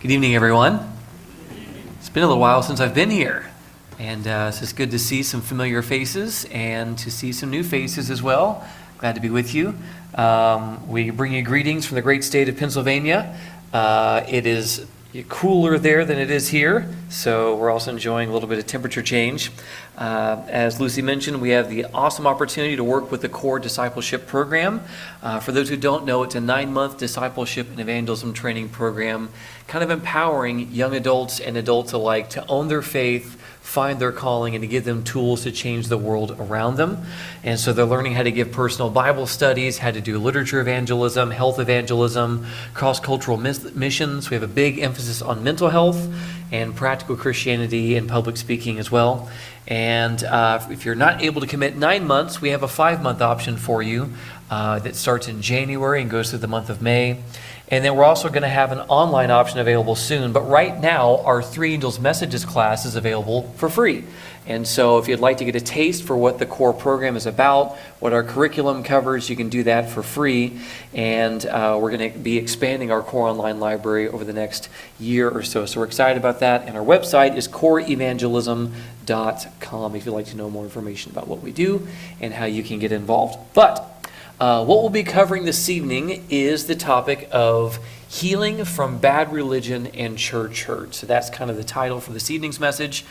Good evening, everyone. It's been a little while since I've been here, and uh, it's just good to see some familiar faces and to see some new faces as well. Glad to be with you. Um, we bring you greetings from the great state of Pennsylvania. Uh, it is cooler there than it is here, so we're also enjoying a little bit of temperature change. Uh, as Lucy mentioned, we have the awesome opportunity to work with the Core Discipleship Program. Uh, for those who don't know, it's a nine month discipleship and evangelism training program, kind of empowering young adults and adults alike to own their faith find their calling and to give them tools to change the world around them. And so they're learning how to give personal Bible studies, how to do literature evangelism, health evangelism, cross cultural missions. We have a big emphasis on mental health and practical Christianity and public speaking as well. And uh, if you're not able to commit nine months, we have a five month option for you uh, that starts in January and goes through the month of May. And then we're also going to have an online option available soon. But right now, our Three Angels Messages class is available for free. And so, if you'd like to get a taste for what the core program is about, what our curriculum covers, you can do that for free. And uh, we're going to be expanding our core online library over the next year or so. So, we're excited about that. And our website is coreevangelism.com if you'd like to know more information about what we do and how you can get involved. But uh, what we'll be covering this evening is the topic of healing from bad religion and church hurt. So that's kind of the title for this evening's message.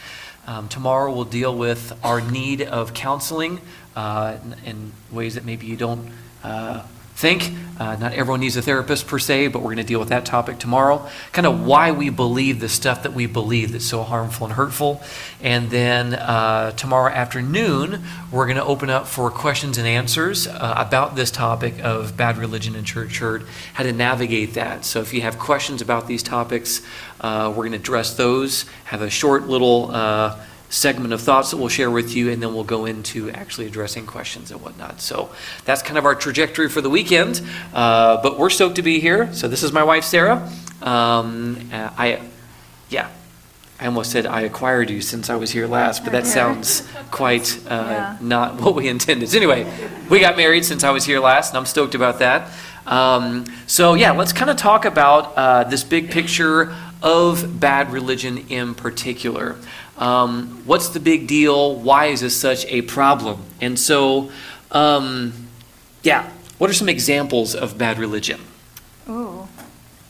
Um, tomorrow we'll deal with our need of counseling uh, in, in, ways that maybe you don't uh, think. Uh, not everyone needs a therapist per se, but we're going to deal with that topic tomorrow. Kind of why we believe the stuff that we believe that's so harmful and hurtful. And then uh, tomorrow afternoon, we're going to open up for questions and answers uh, about this topic of bad religion and church hurt, how to navigate that. So if you have questions about these topics, uh, we're going to address those, have a short little uh, segment of thoughts that we'll share with you, and then we'll go into actually addressing questions and whatnot. So that's kind of our trajectory for the weekend. Uh, but we're stoked to be here. So this is my wife, Sarah. Um, I, yeah, I almost said I acquired you since I was here last, but that sounds quite uh, yeah. not what we intended. So anyway, we got married since I was here last, and I'm stoked about that. Um, so yeah, let's kind of talk about uh, this big picture of bad religion in particular. Um, what's the big deal? Why is this such a problem? And so, um, yeah, what are some examples of bad religion? Ooh,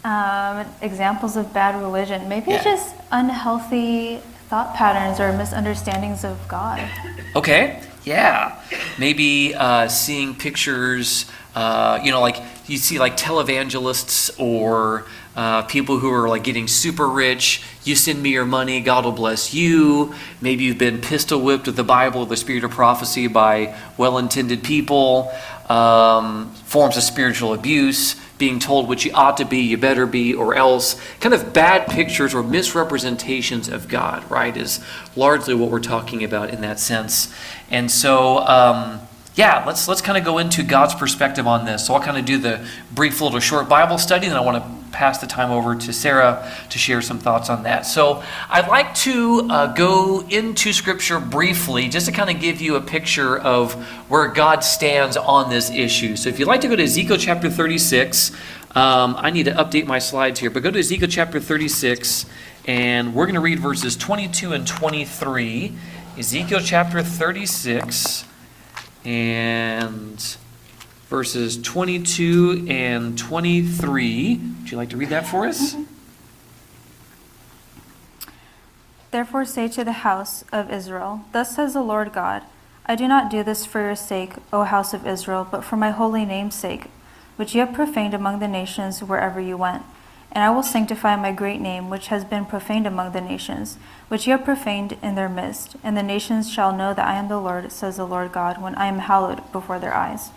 um, examples of bad religion. Maybe yeah. just unhealthy thought patterns or misunderstandings of God. Okay, yeah. Maybe uh, seeing pictures, uh, you know, like you see like televangelists or uh, people who are like getting super rich. You send me your money, God will bless you. Maybe you've been pistol whipped with the Bible, the spirit of prophecy by well intended people. Um, forms of spiritual abuse, being told what you ought to be, you better be, or else. Kind of bad pictures or misrepresentations of God, right, is largely what we're talking about in that sense. And so, um, yeah, let's let's kind of go into God's perspective on this. So I'll kind of do the brief little short Bible study, and then I want to pass the time over to Sarah to share some thoughts on that. So I'd like to uh, go into Scripture briefly, just to kind of give you a picture of where God stands on this issue. So if you'd like to go to Ezekiel chapter 36, um, I need to update my slides here, but go to Ezekiel chapter 36, and we're going to read verses 22 and 23. Ezekiel chapter 36 and verses 22 and 23. Would you like to read that for us? Mm-hmm. Therefore, say to the house of Israel, Thus says the Lord God I do not do this for your sake, O house of Israel, but for my holy name's sake, which you have profaned among the nations wherever you went. And I will sanctify my great name, which has been profaned among the nations, which you have profaned in their midst. And the nations shall know that I am the Lord, says the Lord God, when I am hallowed before their eyes.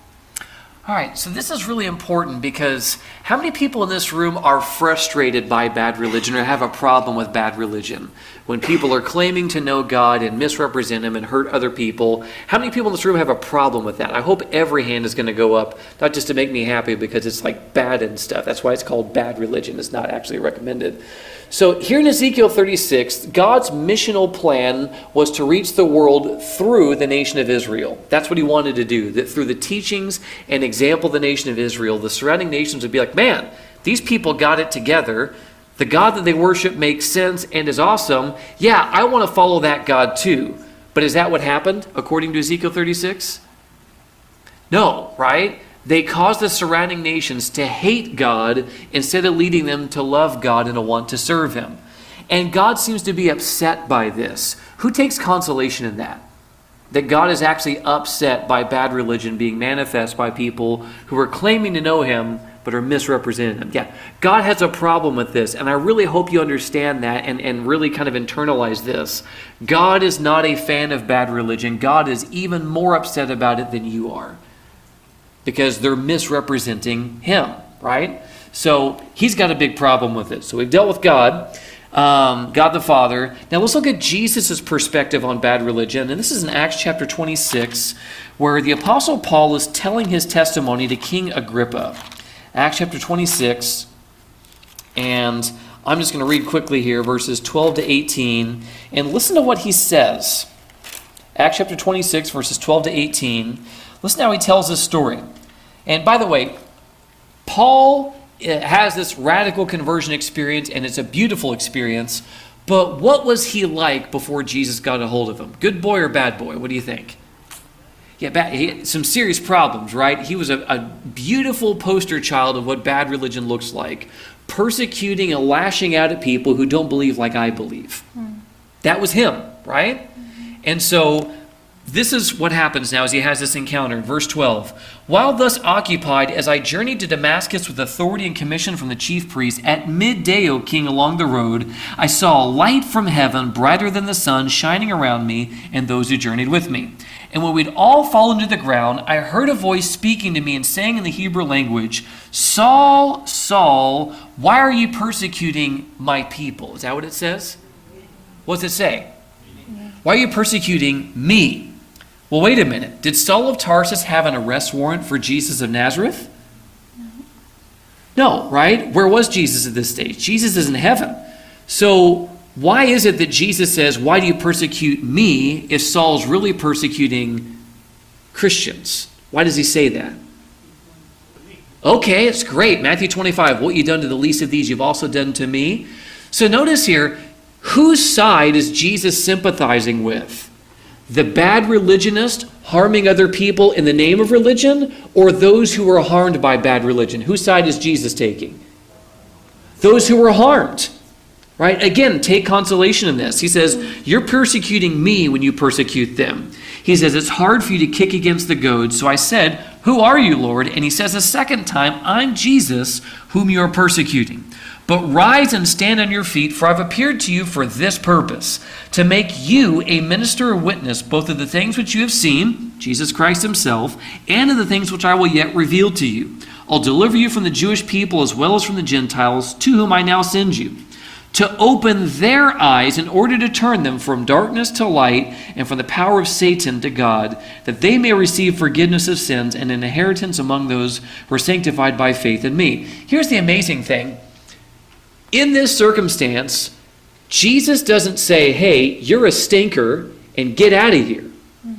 All right, so this is really important because how many people in this room are frustrated by bad religion or have a problem with bad religion? When people are claiming to know God and misrepresent Him and hurt other people, how many people in this room have a problem with that? I hope every hand is going to go up, not just to make me happy because it's like bad and stuff. That's why it's called bad religion. It's not actually recommended. So, here in Ezekiel 36, God's missional plan was to reach the world through the nation of Israel. That's what he wanted to do. That through the teachings and example of the nation of Israel, the surrounding nations would be like, man, these people got it together. The God that they worship makes sense and is awesome. Yeah, I want to follow that God too. But is that what happened according to Ezekiel 36? No, right? They caused the surrounding nations to hate God instead of leading them to love God and to want to serve Him. And God seems to be upset by this. Who takes consolation in that? That God is actually upset by bad religion being manifest by people who are claiming to know Him but are misrepresenting Him. Yeah, God has a problem with this, and I really hope you understand that and, and really kind of internalize this. God is not a fan of bad religion, God is even more upset about it than you are because they're misrepresenting Him, right? So He's got a big problem with it. So we've dealt with God um, God the Father. Now let's look at Jesus' perspective on bad religion. And this is in Acts chapter 26, where the Apostle Paul is telling his testimony to King Agrippa. Acts chapter 26, and I'm just going to read quickly here, verses 12 to 18, and listen to what he says. Acts chapter 26, verses 12 to 18. Listen how he tells this story. And by the way, Paul has this radical conversion experience, and it's a beautiful experience. But what was he like before Jesus got a hold of him? Good boy or bad boy? What do you think? Yeah, bad, he, some serious problems, right? He was a, a beautiful poster child of what bad religion looks like, persecuting and lashing out at people who don't believe like I believe. Mm. That was him, right? Mm-hmm. And so this is what happens now as he has this encounter. Verse 12 While thus occupied, as I journeyed to Damascus with authority and commission from the chief priest, at midday, O king, along the road, I saw a light from heaven, brighter than the sun, shining around me and those who journeyed with me. And when we'd all fallen to the ground, I heard a voice speaking to me and saying in the Hebrew language, Saul, Saul, why are you persecuting my people? Is that what it says? What's it say? Why are you persecuting me? Well, wait a minute. Did Saul of Tarsus have an arrest warrant for Jesus of Nazareth? No, right? Where was Jesus at this stage? Jesus is in heaven. So, why is it that Jesus says, Why do you persecute me if Saul's really persecuting Christians? Why does he say that? Okay, it's great. Matthew 25, what you've done to the least of these, you've also done to me. So notice here, whose side is Jesus sympathizing with? The bad religionist harming other people in the name of religion, or those who were harmed by bad religion? Whose side is Jesus taking? Those who were harmed. Right? Again, take consolation in this. He says, You're persecuting me when you persecute them. He says, It's hard for you to kick against the goads. So I said, Who are you, Lord? And he says a second time, I'm Jesus, whom you are persecuting. But rise and stand on your feet, for I've appeared to you for this purpose, to make you a minister or witness both of the things which you have seen, Jesus Christ himself, and of the things which I will yet reveal to you. I'll deliver you from the Jewish people as well as from the Gentiles, to whom I now send you, to open their eyes in order to turn them from darkness to light and from the power of Satan to God, that they may receive forgiveness of sins and an inheritance among those who are sanctified by faith in me. Here's the amazing thing in this circumstance, Jesus doesn't say, hey, you're a stinker and get out of here.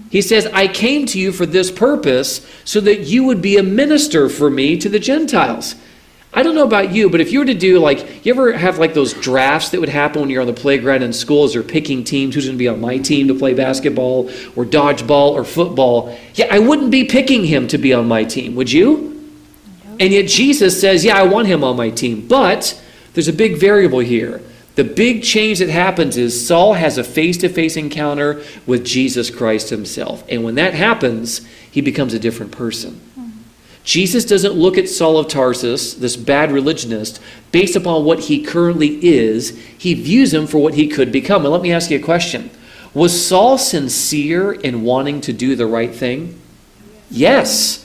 He says, I came to you for this purpose so that you would be a minister for me to the Gentiles. I don't know about you, but if you were to do like, you ever have like those drafts that would happen when you're on the playground in schools or picking teams, who's going to be on my team to play basketball or dodgeball or football? Yeah, I wouldn't be picking him to be on my team, would you? And yet Jesus says, yeah, I want him on my team. But there's a big variable here. The big change that happens is Saul has a face to face encounter with Jesus Christ himself. And when that happens, he becomes a different person. Jesus doesn't look at Saul of Tarsus, this bad religionist, based upon what he currently is. He views him for what he could become. And let me ask you a question Was Saul sincere in wanting to do the right thing? Yes.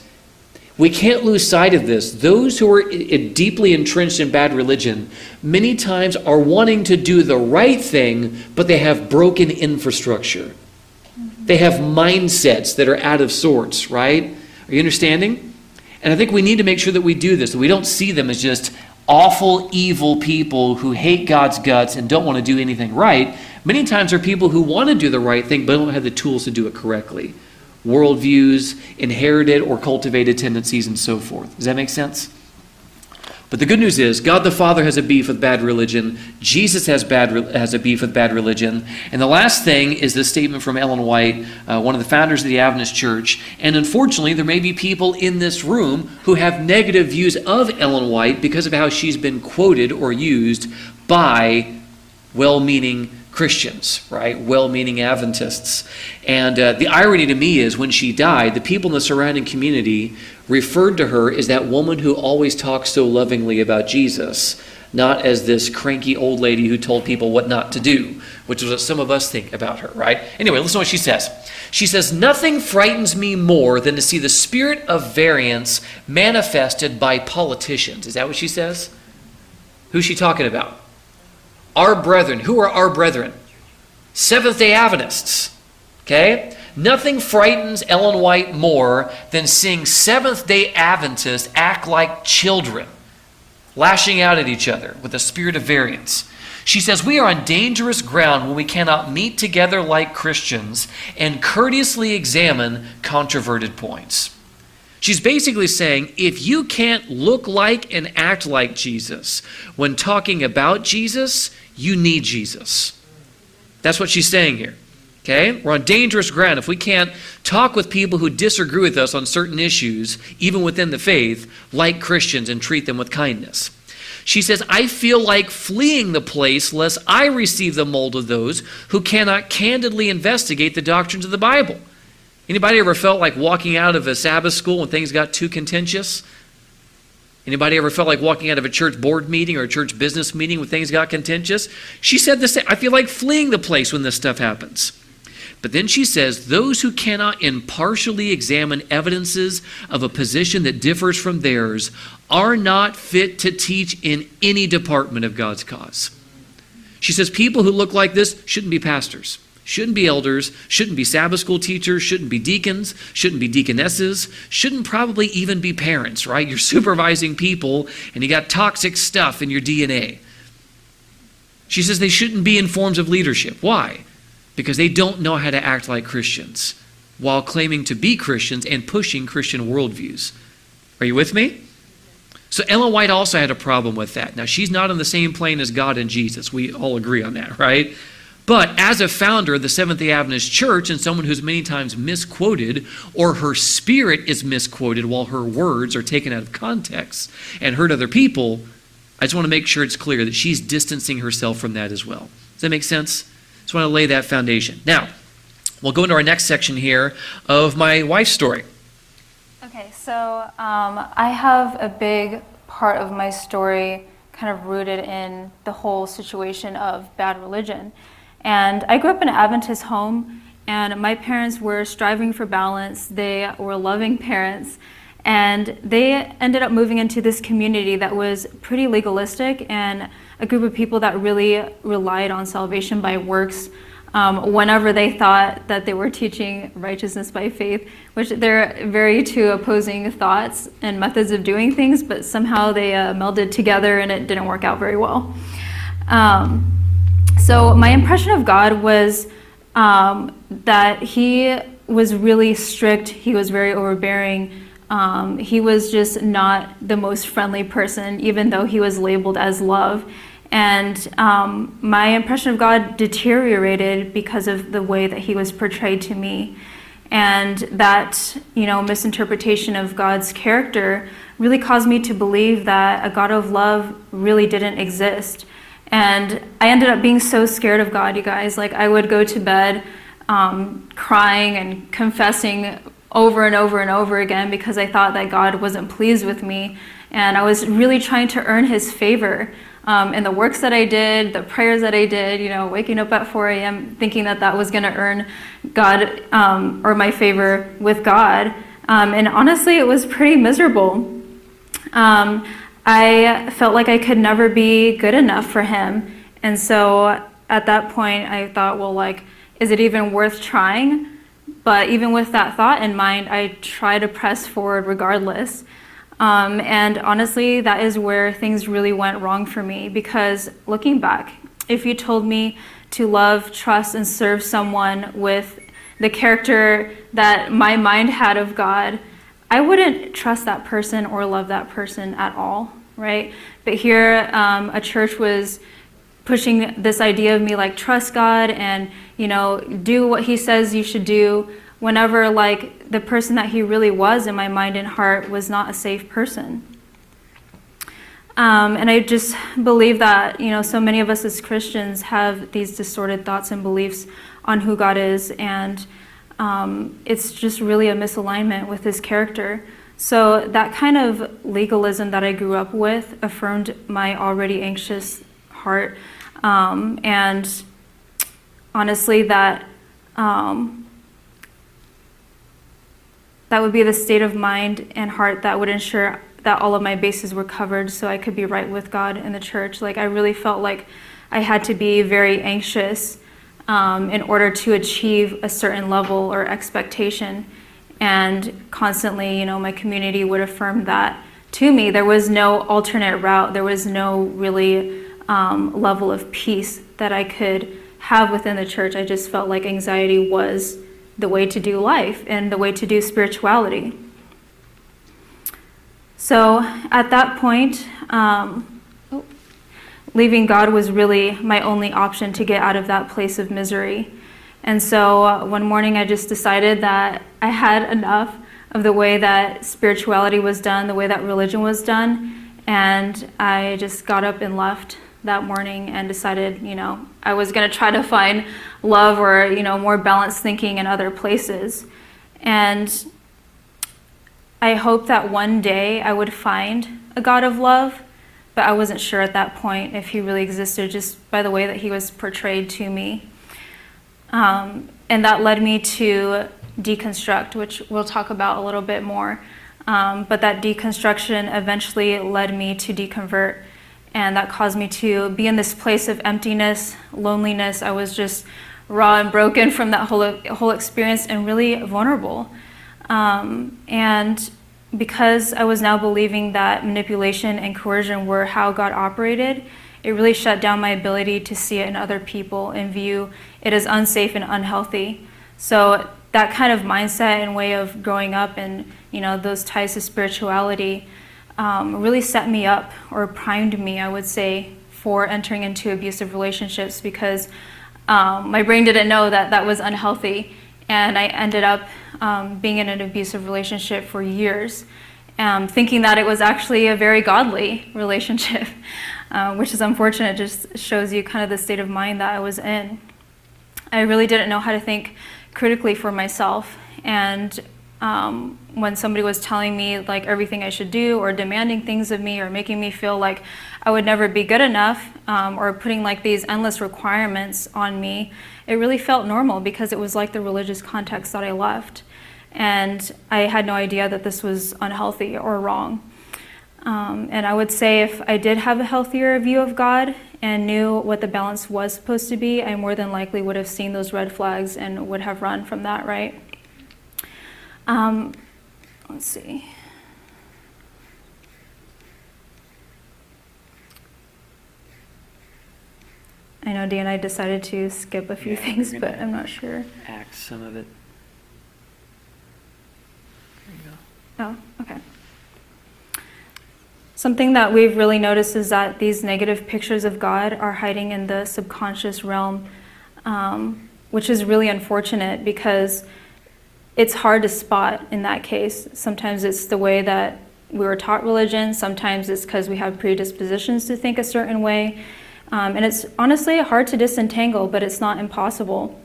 We can't lose sight of this. Those who are deeply entrenched in bad religion many times are wanting to do the right thing, but they have broken infrastructure. They have mindsets that are out of sorts, right? Are you understanding? And I think we need to make sure that we do this, that we don't see them as just awful, evil people who hate God's guts and don't want to do anything right. Many times are people who want to do the right thing but don't have the tools to do it correctly worldviews, inherited or cultivated tendencies, and so forth. Does that make sense? But the good news is, God the Father has a beef with bad religion. Jesus has bad has a beef with bad religion. And the last thing is this statement from Ellen White, uh, one of the founders of the Adventist Church. And unfortunately, there may be people in this room who have negative views of Ellen White because of how she's been quoted or used by well-meaning Christians, right? Well meaning Adventists. And uh, the irony to me is when she died, the people in the surrounding community referred to her as that woman who always talks so lovingly about Jesus, not as this cranky old lady who told people what not to do, which is what some of us think about her, right? Anyway, listen to what she says. She says, Nothing frightens me more than to see the spirit of variance manifested by politicians. Is that what she says? Who's she talking about? Our brethren. Who are our brethren? Seventh day Adventists. Okay? Nothing frightens Ellen White more than seeing Seventh day Adventists act like children, lashing out at each other with a spirit of variance. She says, We are on dangerous ground when we cannot meet together like Christians and courteously examine controverted points. She's basically saying if you can't look like and act like Jesus when talking about Jesus, you need Jesus. That's what she's saying here. Okay? We're on dangerous ground if we can't talk with people who disagree with us on certain issues, even within the faith, like Christians and treat them with kindness. She says, I feel like fleeing the place lest I receive the mold of those who cannot candidly investigate the doctrines of the Bible. Anybody ever felt like walking out of a Sabbath school when things got too contentious? Anybody ever felt like walking out of a church board meeting or a church business meeting when things got contentious? She said the same. I feel like fleeing the place when this stuff happens. But then she says, those who cannot impartially examine evidences of a position that differs from theirs are not fit to teach in any department of God's cause. She says, people who look like this shouldn't be pastors shouldn't be elders, shouldn't be Sabbath school teachers, shouldn't be deacons, shouldn't be deaconesses, shouldn't probably even be parents, right? You're supervising people and you got toxic stuff in your DNA. She says they shouldn't be in forms of leadership. Why? Because they don't know how to act like Christians while claiming to be Christians and pushing Christian worldviews. Are you with me? So Ellen White also had a problem with that. Now, she's not on the same plane as God and Jesus. We all agree on that, right? But as a founder of the Seventh day Adventist Church and someone who's many times misquoted, or her spirit is misquoted while her words are taken out of context and hurt other people, I just want to make sure it's clear that she's distancing herself from that as well. Does that make sense? Just want to lay that foundation. Now, we'll go into our next section here of my wife's story. Okay, so um, I have a big part of my story kind of rooted in the whole situation of bad religion. And I grew up in an Adventist home, and my parents were striving for balance. They were loving parents, and they ended up moving into this community that was pretty legalistic and a group of people that really relied on salvation by works. Um, whenever they thought that they were teaching righteousness by faith, which they're very two opposing thoughts and methods of doing things, but somehow they uh, melded together and it didn't work out very well. Um, so, my impression of God was um, that He was really strict, He was very overbearing. Um, he was just not the most friendly person, even though he was labeled as love. And um, my impression of God deteriorated because of the way that he was portrayed to me. And that, you know, misinterpretation of God's character really caused me to believe that a God of love really didn't exist. And I ended up being so scared of God, you guys. Like, I would go to bed um, crying and confessing over and over and over again because I thought that God wasn't pleased with me. And I was really trying to earn his favor. Um, and the works that I did, the prayers that I did, you know, waking up at 4 a.m., thinking that that was going to earn God um, or my favor with God. Um, and honestly, it was pretty miserable. I felt like I could never be good enough for him. And so at that point, I thought, well, like, is it even worth trying? But even with that thought in mind, I try to press forward regardless. Um, and honestly, that is where things really went wrong for me because looking back, if you told me to love, trust, and serve someone with the character that my mind had of God, I wouldn't trust that person or love that person at all right? But here, um, a church was pushing this idea of me like trust God and you know do what He says you should do. Whenever like the person that He really was in my mind and heart was not a safe person. Um, and I just believe that you know so many of us as Christians have these distorted thoughts and beliefs on who God is, and um, it's just really a misalignment with His character. So that kind of legalism that I grew up with affirmed my already anxious heart, um, and honestly, that um, that would be the state of mind and heart that would ensure that all of my bases were covered so I could be right with God in the church. Like, I really felt like I had to be very anxious um, in order to achieve a certain level or expectation. And constantly, you know, my community would affirm that to me. There was no alternate route, there was no really um, level of peace that I could have within the church. I just felt like anxiety was the way to do life and the way to do spirituality. So at that point, um, leaving God was really my only option to get out of that place of misery. And so uh, one morning I just decided that I had enough of the way that spirituality was done, the way that religion was done. And I just got up and left that morning and decided, you know, I was going to try to find love or, you know, more balanced thinking in other places. And I hoped that one day I would find a God of love, but I wasn't sure at that point if he really existed just by the way that he was portrayed to me. Um, and that led me to deconstruct, which we'll talk about a little bit more. Um, but that deconstruction eventually led me to deconvert, and that caused me to be in this place of emptiness, loneliness. I was just raw and broken from that whole whole experience, and really vulnerable. Um, and because I was now believing that manipulation and coercion were how God operated, it really shut down my ability to see it in other people and view it as unsafe and unhealthy. So that kind of mindset and way of growing up and you know those ties to spirituality um, really set me up or primed me, I would say, for entering into abusive relationships because um, my brain didn't know that that was unhealthy and I ended up um, being in an abusive relationship for years, um, thinking that it was actually a very godly relationship, uh, which is unfortunate. It just shows you kind of the state of mind that I was in. I really didn't know how to think critically for myself, and um, when somebody was telling me like everything I should do or demanding things of me or making me feel like I would never be good enough um, or putting like these endless requirements on me, it really felt normal because it was like the religious context that I left. And I had no idea that this was unhealthy or wrong. Um, and I would say if I did have a healthier view of God and knew what the balance was supposed to be, I more than likely would have seen those red flags and would have run from that, right? Um, let's see. I know Dan and I decided to skip a few Yeah, things, we're but I'm not sure. Act some of it. There you go. Oh, okay. Something that we've really noticed is that these negative pictures of God are hiding in the subconscious realm, um, which is really unfortunate because it's hard to spot in that case. Sometimes it's the way that we were taught religion, sometimes it's because we have predispositions to think a certain way. Um, and it's honestly hard to disentangle, but it's not impossible.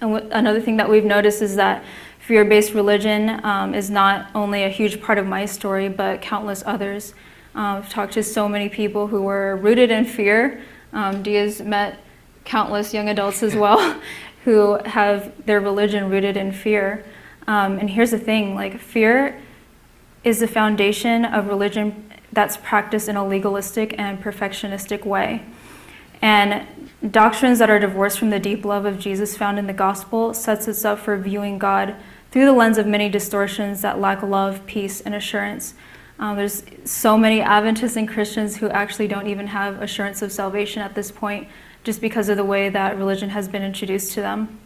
And w- another thing that we've noticed is that fear based religion um, is not only a huge part of my story, but countless others. Um, I've talked to so many people who were rooted in fear. Um, Dee's met countless young adults as well who have their religion rooted in fear. Um, and here's the thing like, fear is the foundation of religion that's practiced in a legalistic and perfectionistic way. And doctrines that are divorced from the deep love of Jesus found in the gospel sets us up for viewing God through the lens of many distortions that lack love, peace, and assurance. Um, there's so many Adventists and Christians who actually don't even have assurance of salvation at this point just because of the way that religion has been introduced to them.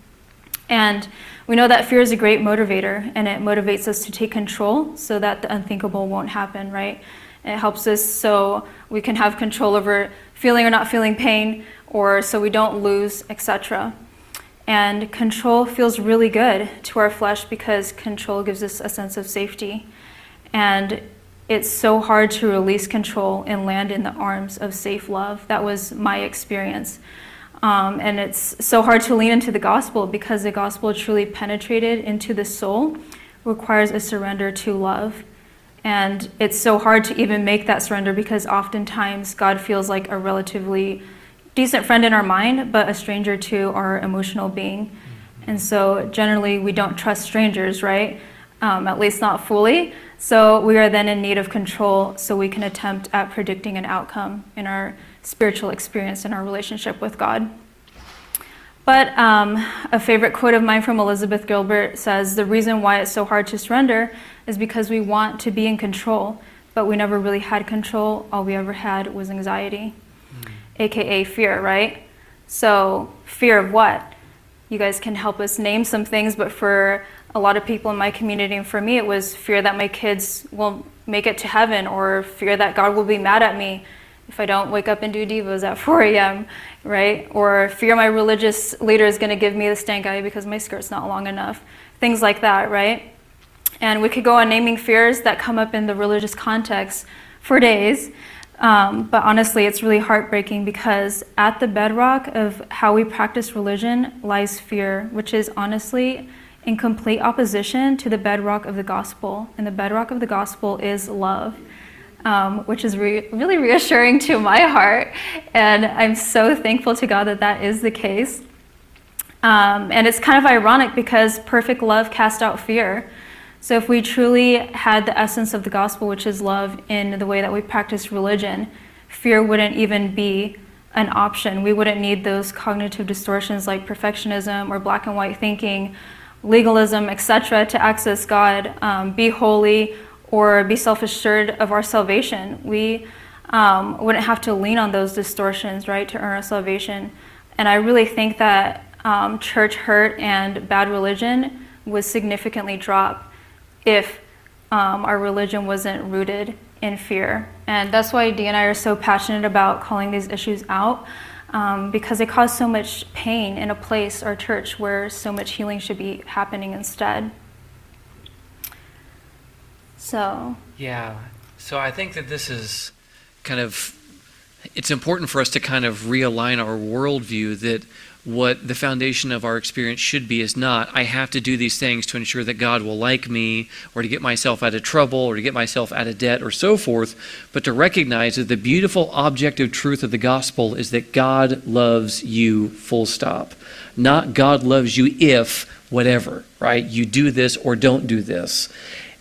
And we know that fear is a great motivator and it motivates us to take control so that the unthinkable won't happen, right? It helps us so we can have control over feeling or not feeling pain, or so we don't lose, etc. And control feels really good to our flesh because control gives us a sense of safety. And it's so hard to release control and land in the arms of safe love. That was my experience. Um, and it's so hard to lean into the gospel because the gospel truly penetrated into the soul, requires a surrender to love. And it's so hard to even make that surrender because oftentimes God feels like a relatively decent friend in our mind, but a stranger to our emotional being. And so generally, we don't trust strangers, right? Um, at least not fully. So we are then in need of control so we can attempt at predicting an outcome in our spiritual experience in our relationship with God. But um, a favorite quote of mine from Elizabeth Gilbert says The reason why it's so hard to surrender is because we want to be in control, but we never really had control. All we ever had was anxiety, mm. aka fear, right? So, fear of what? You guys can help us name some things, but for a lot of people in my community, and for me, it was fear that my kids will make it to heaven, or fear that God will be mad at me if I don't wake up and do devos at 4 a.m., right? Or fear my religious leader is going to give me the stank eye because my skirt's not long enough. Things like that, right? And we could go on naming fears that come up in the religious context for days. Um, but honestly, it's really heartbreaking because at the bedrock of how we practice religion lies fear, which is honestly in complete opposition to the bedrock of the gospel. And the bedrock of the gospel is love um, which is re- really reassuring to my heart. And I'm so thankful to God that that is the case. Um, and it's kind of ironic because perfect love casts out fear. So if we truly had the essence of the gospel, which is love, in the way that we practice religion, fear wouldn't even be an option. We wouldn't need those cognitive distortions like perfectionism or black and white thinking, legalism, etc., to access God. Um, be holy, or be self assured of our salvation. We um, wouldn't have to lean on those distortions, right, to earn our salvation. And I really think that um, church hurt and bad religion would significantly drop if um, our religion wasn't rooted in fear. And that's why Dee and I are so passionate about calling these issues out. Um, because they cause so much pain in a place or church where so much healing should be happening instead. So. Yeah. So I think that this is kind of, it's important for us to kind of realign our worldview that what the foundation of our experience should be is not, I have to do these things to ensure that God will like me, or to get myself out of trouble, or to get myself out of debt, or so forth, but to recognize that the beautiful objective truth of the gospel is that God loves you, full stop. Not God loves you if whatever, right? You do this or don't do this.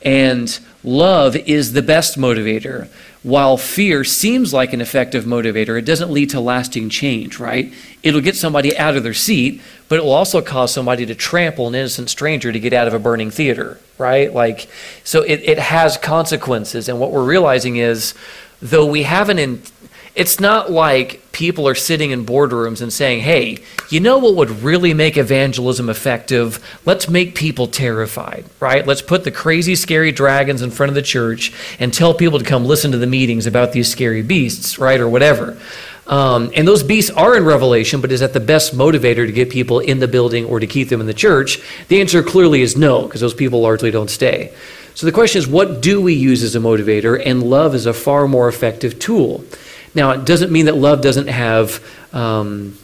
And love is the best motivator. While fear seems like an effective motivator, it doesn't lead to lasting change, right? It'll get somebody out of their seat, but it will also cause somebody to trample an innocent stranger to get out of a burning theater, right? Like, so it, it has consequences. And what we're realizing is, though we haven't it's not like people are sitting in boardrooms and saying, hey, you know what would really make evangelism effective? Let's make people terrified, right? Let's put the crazy, scary dragons in front of the church and tell people to come listen to the meetings about these scary beasts, right? Or whatever. Um, and those beasts are in Revelation, but is that the best motivator to get people in the building or to keep them in the church? The answer clearly is no, because those people largely don't stay. So the question is, what do we use as a motivator? And love is a far more effective tool. Now, it doesn't mean that love doesn't have um,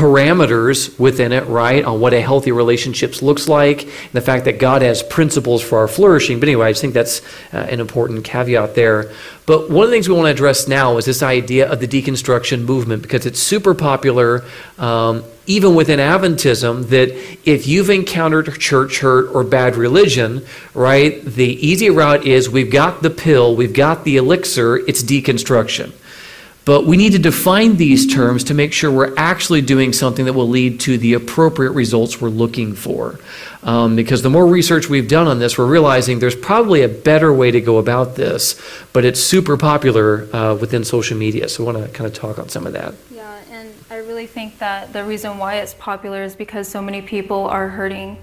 parameters within it, right, on what a healthy relationship looks like, and the fact that God has principles for our flourishing. But anyway, I just think that's uh, an important caveat there. But one of the things we want to address now is this idea of the deconstruction movement because it's super popular, um, even within Adventism, that if you've encountered church hurt or bad religion, right, the easy route is we've got the pill, we've got the elixir, it's deconstruction. But we need to define these terms to make sure we're actually doing something that will lead to the appropriate results we're looking for. Um, because the more research we've done on this, we're realizing there's probably a better way to go about this, but it's super popular uh, within social media. So I want to kind of talk on some of that. Yeah, and I really think that the reason why it's popular is because so many people are hurting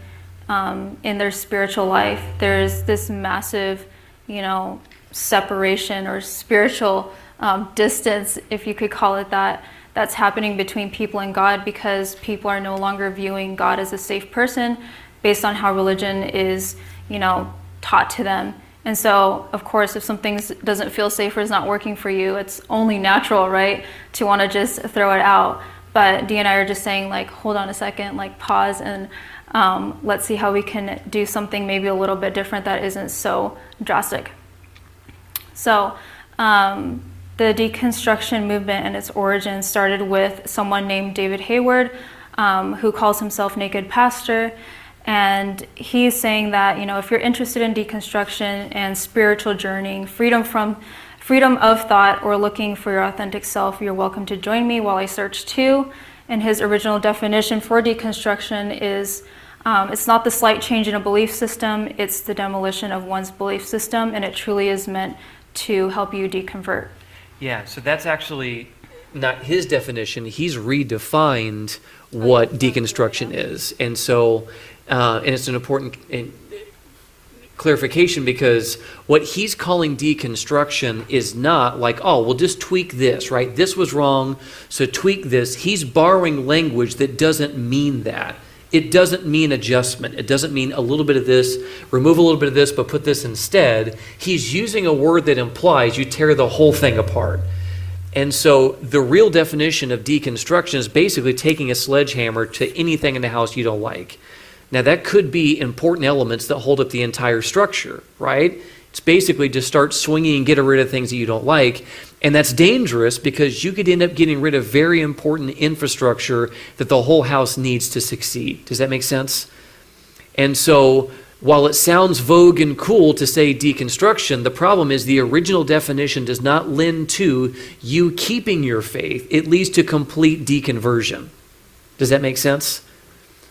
um, in their spiritual life. There's this massive, you know, separation or spiritual um, distance, if you could call it that, that's happening between people and God because people are no longer viewing God as a safe person based on how religion is, you know, taught to them. And so, of course, if something doesn't feel safe or is not working for you, it's only natural, right, to want to just throw it out. But Dee and I are just saying, like, hold on a second, like, pause and um, let's see how we can do something maybe a little bit different that isn't so drastic. So, um, the deconstruction movement and its origin started with someone named David Hayward, um, who calls himself Naked Pastor. And he's saying that, you know, if you're interested in deconstruction and spiritual journeying, freedom from freedom of thought, or looking for your authentic self, you're welcome to join me while I search too. And his original definition for deconstruction is um, it's not the slight change in a belief system, it's the demolition of one's belief system, and it truly is meant to help you deconvert. Yeah, so that's actually not his definition. He's redefined what deconstruction is. And so, uh, and it's an important clarification because what he's calling deconstruction is not like, oh, we'll just tweak this, right? This was wrong, so tweak this. He's borrowing language that doesn't mean that. It doesn't mean adjustment. It doesn't mean a little bit of this, remove a little bit of this, but put this instead. He's using a word that implies you tear the whole thing apart. And so the real definition of deconstruction is basically taking a sledgehammer to anything in the house you don't like. Now, that could be important elements that hold up the entire structure, right? It's basically just start swinging and get rid of things that you don't like. And that's dangerous because you could end up getting rid of very important infrastructure that the whole house needs to succeed. Does that make sense? And so, while it sounds vogue and cool to say deconstruction, the problem is the original definition does not lend to you keeping your faith, it leads to complete deconversion. Does that make sense?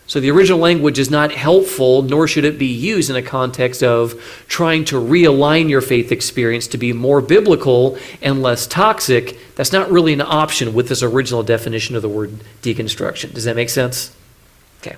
So the original language is not helpful, nor should it be used in a context of trying to realign your faith experience to be more biblical and less toxic. That's not really an option with this original definition of the word deconstruction. Does that make sense? Okay.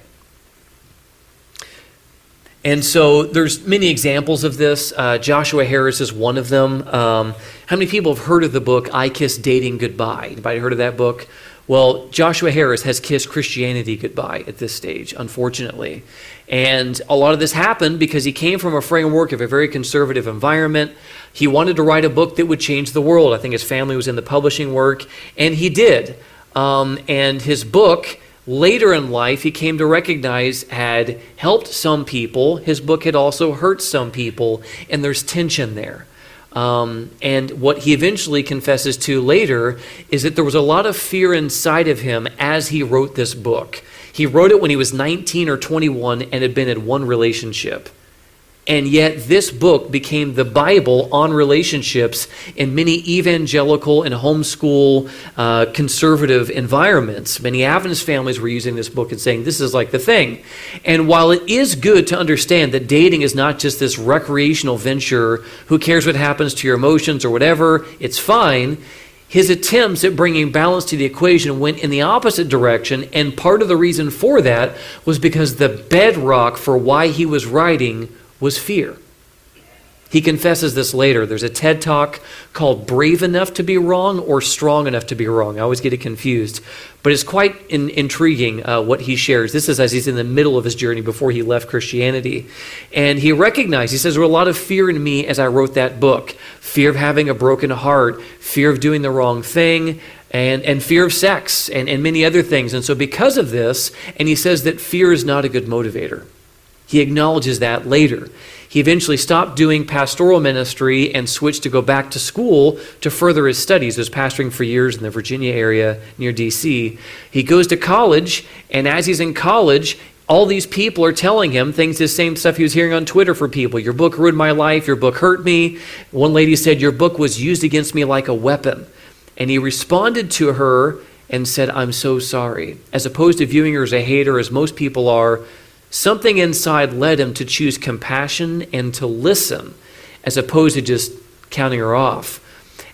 And so there's many examples of this. Uh, Joshua Harris is one of them. Um, how many people have heard of the book I Kiss Dating Goodbye? Anybody heard of that book? Well, Joshua Harris has kissed Christianity goodbye at this stage, unfortunately. And a lot of this happened because he came from a framework of a very conservative environment. He wanted to write a book that would change the world. I think his family was in the publishing work, and he did. Um, and his book, later in life, he came to recognize had helped some people. His book had also hurt some people, and there's tension there. Um, and what he eventually confesses to later is that there was a lot of fear inside of him as he wrote this book. He wrote it when he was 19 or 21 and had been in one relationship. And yet, this book became the Bible on relationships in many evangelical and homeschool uh, conservative environments. Many Adventist families were using this book and saying, This is like the thing. And while it is good to understand that dating is not just this recreational venture, who cares what happens to your emotions or whatever, it's fine. His attempts at bringing balance to the equation went in the opposite direction, and part of the reason for that was because the bedrock for why he was writing was fear. He confesses this later. There's a TED talk called Brave Enough to Be Wrong or Strong Enough to Be Wrong. I always get it confused. But it's quite in, intriguing uh, what he shares. This is as he's in the middle of his journey before he left Christianity. And he recognized, he says, there was a lot of fear in me as I wrote that book fear of having a broken heart, fear of doing the wrong thing, and, and fear of sex, and, and many other things. And so, because of this, and he says that fear is not a good motivator. He acknowledges that later. He eventually stopped doing pastoral ministry and switched to go back to school to further his studies. He was pastoring for years in the Virginia area near D.C. He goes to college, and as he's in college, all these people are telling him things, the same stuff he was hearing on Twitter for people. Your book ruined my life. Your book hurt me. One lady said, Your book was used against me like a weapon. And he responded to her and said, I'm so sorry. As opposed to viewing her as a hater, as most people are, Something inside led him to choose compassion and to listen as opposed to just counting her off.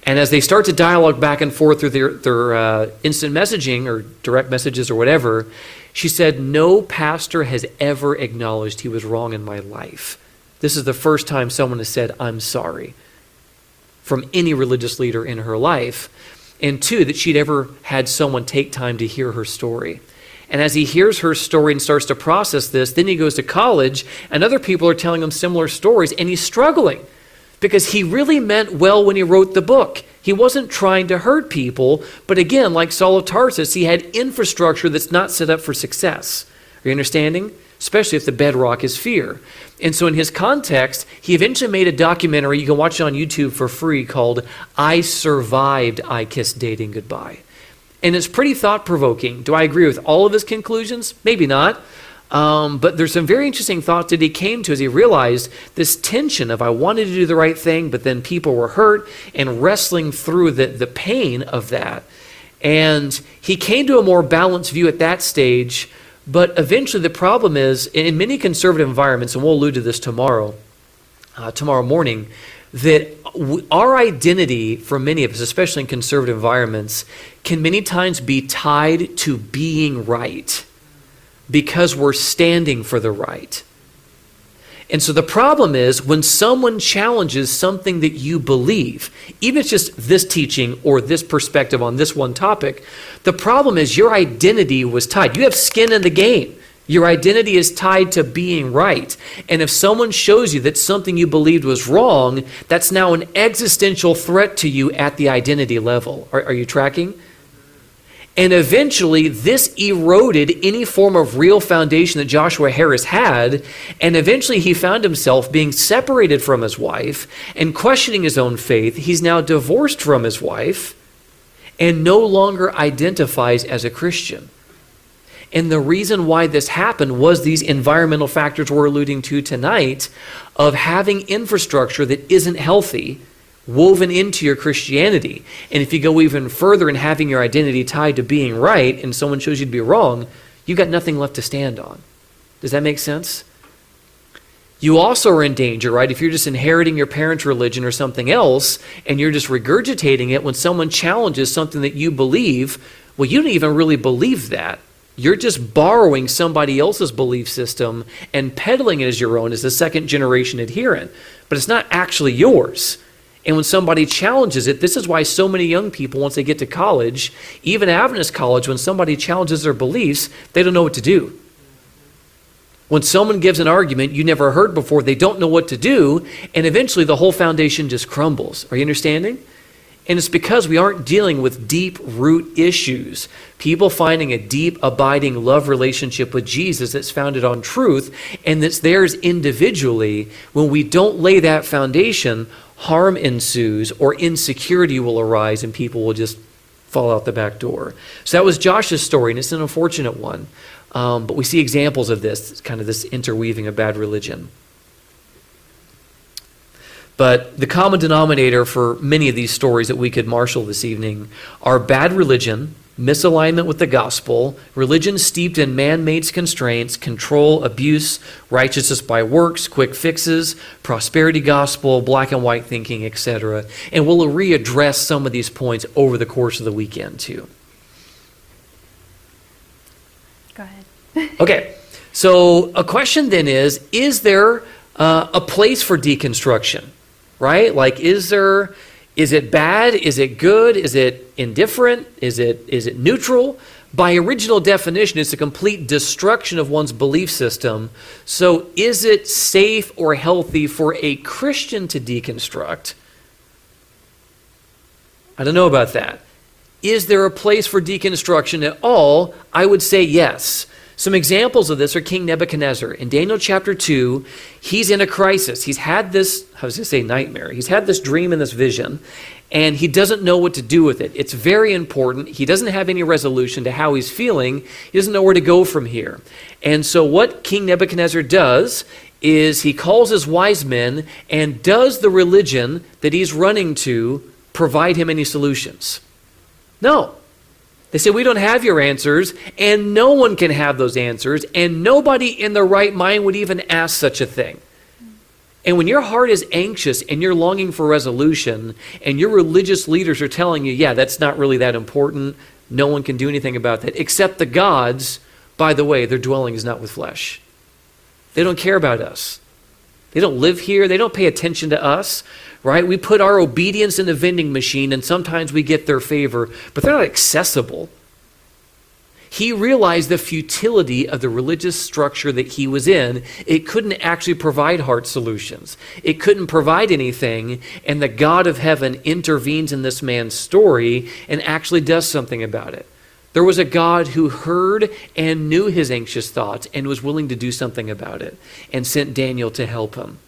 And as they start to dialogue back and forth through their, their uh, instant messaging or direct messages or whatever, she said, No pastor has ever acknowledged he was wrong in my life. This is the first time someone has said, I'm sorry. from any religious leader in her life. And two, that she'd ever had someone take time to hear her story. And as he hears her story and starts to process this, then he goes to college, and other people are telling him similar stories, and he's struggling because he really meant well when he wrote the book. He wasn't trying to hurt people, but again, like Saul of Tarsus, he had infrastructure that's not set up for success. Are you understanding? Especially if the bedrock is fear. And so, in his context, he eventually made a documentary. You can watch it on YouTube for free called I Survived I Kissed Dating Goodbye. And it's pretty thought provoking. Do I agree with all of his conclusions? Maybe not. Um, but there's some very interesting thoughts that he came to as he realized this tension of I wanted to do the right thing, but then people were hurt and wrestling through the, the pain of that. And he came to a more balanced view at that stage but eventually, the problem is in many conservative environments, and we'll allude to this tomorrow, uh, tomorrow morning, that our identity for many of us, especially in conservative environments, can many times be tied to being right because we're standing for the right. And so the problem is when someone challenges something that you believe, even if it's just this teaching or this perspective on this one topic, the problem is your identity was tied. You have skin in the game. Your identity is tied to being right. And if someone shows you that something you believed was wrong, that's now an existential threat to you at the identity level. Are, are you tracking? And eventually, this eroded any form of real foundation that Joshua Harris had. And eventually, he found himself being separated from his wife and questioning his own faith. He's now divorced from his wife and no longer identifies as a Christian. And the reason why this happened was these environmental factors we're alluding to tonight of having infrastructure that isn't healthy woven into your Christianity. And if you go even further in having your identity tied to being right and someone shows you to be wrong, you've got nothing left to stand on. Does that make sense? You also are in danger, right? If you're just inheriting your parents' religion or something else and you're just regurgitating it when someone challenges something that you believe, well, you don't even really believe that. You're just borrowing somebody else's belief system and peddling it as your own as a second generation adherent, but it's not actually yours. And when somebody challenges it, this is why so many young people, once they get to college, even Adventist college, when somebody challenges their beliefs, they don't know what to do. When someone gives an argument you never heard before, they don't know what to do, and eventually the whole foundation just crumbles. Are you understanding? And it's because we aren't dealing with deep root issues. People finding a deep, abiding love relationship with Jesus that's founded on truth and that's theirs individually. When we don't lay that foundation, harm ensues or insecurity will arise and people will just fall out the back door. So that was Josh's story, and it's an unfortunate one. Um, but we see examples of this, kind of this interweaving of bad religion. But the common denominator for many of these stories that we could marshal this evening are bad religion, misalignment with the gospel, religion steeped in man made constraints, control, abuse, righteousness by works, quick fixes, prosperity gospel, black and white thinking, etc. And we'll readdress some of these points over the course of the weekend, too. Go ahead. okay, so a question then is Is there uh, a place for deconstruction? Right? Like, is there is it bad? Is it good? Is it indifferent? Is it, is it neutral? By original definition, it's a complete destruction of one's belief system. So, is it safe or healthy for a Christian to deconstruct? I don't know about that. Is there a place for deconstruction at all? I would say yes. Some examples of this are King Nebuchadnezzar. In Daniel chapter 2, he's in a crisis. He's had this, I was going to say nightmare. He's had this dream and this vision, and he doesn't know what to do with it. It's very important. He doesn't have any resolution to how he's feeling, he doesn't know where to go from here. And so, what King Nebuchadnezzar does is he calls his wise men and does the religion that he's running to provide him any solutions? No. They say, We don't have your answers, and no one can have those answers, and nobody in their right mind would even ask such a thing. And when your heart is anxious and you're longing for resolution, and your religious leaders are telling you, yeah, that's not really that important, no one can do anything about that, except the gods, by the way, their dwelling is not with flesh. They don't care about us. They don't live here. They don't pay attention to us, right? We put our obedience in the vending machine and sometimes we get their favor, but they're not accessible. He realized the futility of the religious structure that he was in. It couldn't actually provide heart solutions, it couldn't provide anything. And the God of heaven intervenes in this man's story and actually does something about it. There was a God who heard and knew his anxious thoughts and was willing to do something about it and sent Daniel to help him.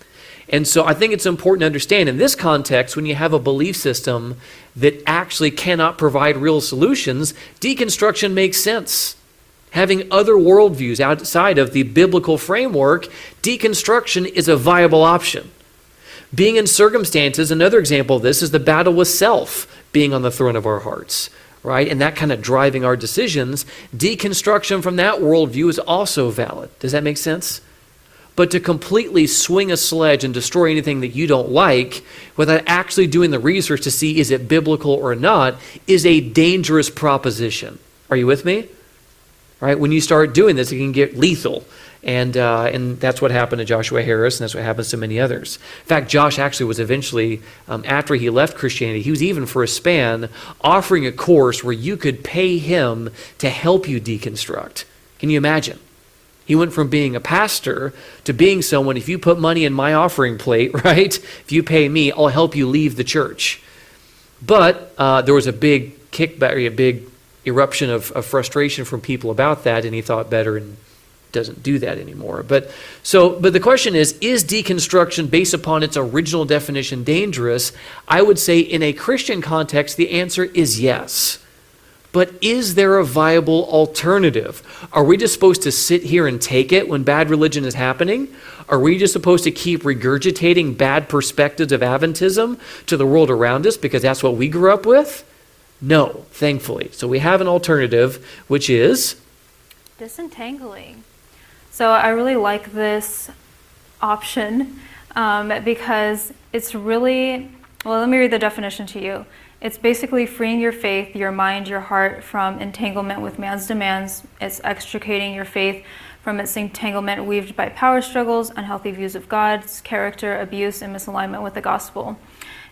And so I think it's important to understand in this context, when you have a belief system that actually cannot provide real solutions, deconstruction makes sense. Having other worldviews outside of the biblical framework, deconstruction is a viable option. Being in circumstances, another example of this is the battle with self being on the throne of our hearts right? And that kind of driving our decisions. Deconstruction from that worldview is also valid. Does that make sense? But to completely swing a sledge and destroy anything that you don't like without actually doing the research to see is it biblical or not is a dangerous proposition. Are you with me? Right? When you start doing this, it can get lethal. And, uh, and that's what happened to Joshua Harris, and that's what happens to many others. In fact, Josh actually was eventually, um, after he left Christianity, he was even for a span offering a course where you could pay him to help you deconstruct. Can you imagine? He went from being a pastor to being someone, if you put money in my offering plate, right? If you pay me, I'll help you leave the church. But uh, there was a big kickback, a big eruption of, of frustration from people about that, and he thought better and doesn't do that anymore. But so, but the question is: Is deconstruction, based upon its original definition, dangerous? I would say, in a Christian context, the answer is yes. But is there a viable alternative? Are we just supposed to sit here and take it when bad religion is happening? Are we just supposed to keep regurgitating bad perspectives of Adventism to the world around us because that's what we grew up with? No, thankfully. So we have an alternative, which is disentangling. So I really like this option um, because it's really, well, let me read the definition to you. It's basically freeing your faith, your mind, your heart from entanglement with man's demands. It's extricating your faith from its entanglement weaved by power struggles, unhealthy views of God's character, abuse, and misalignment with the gospel.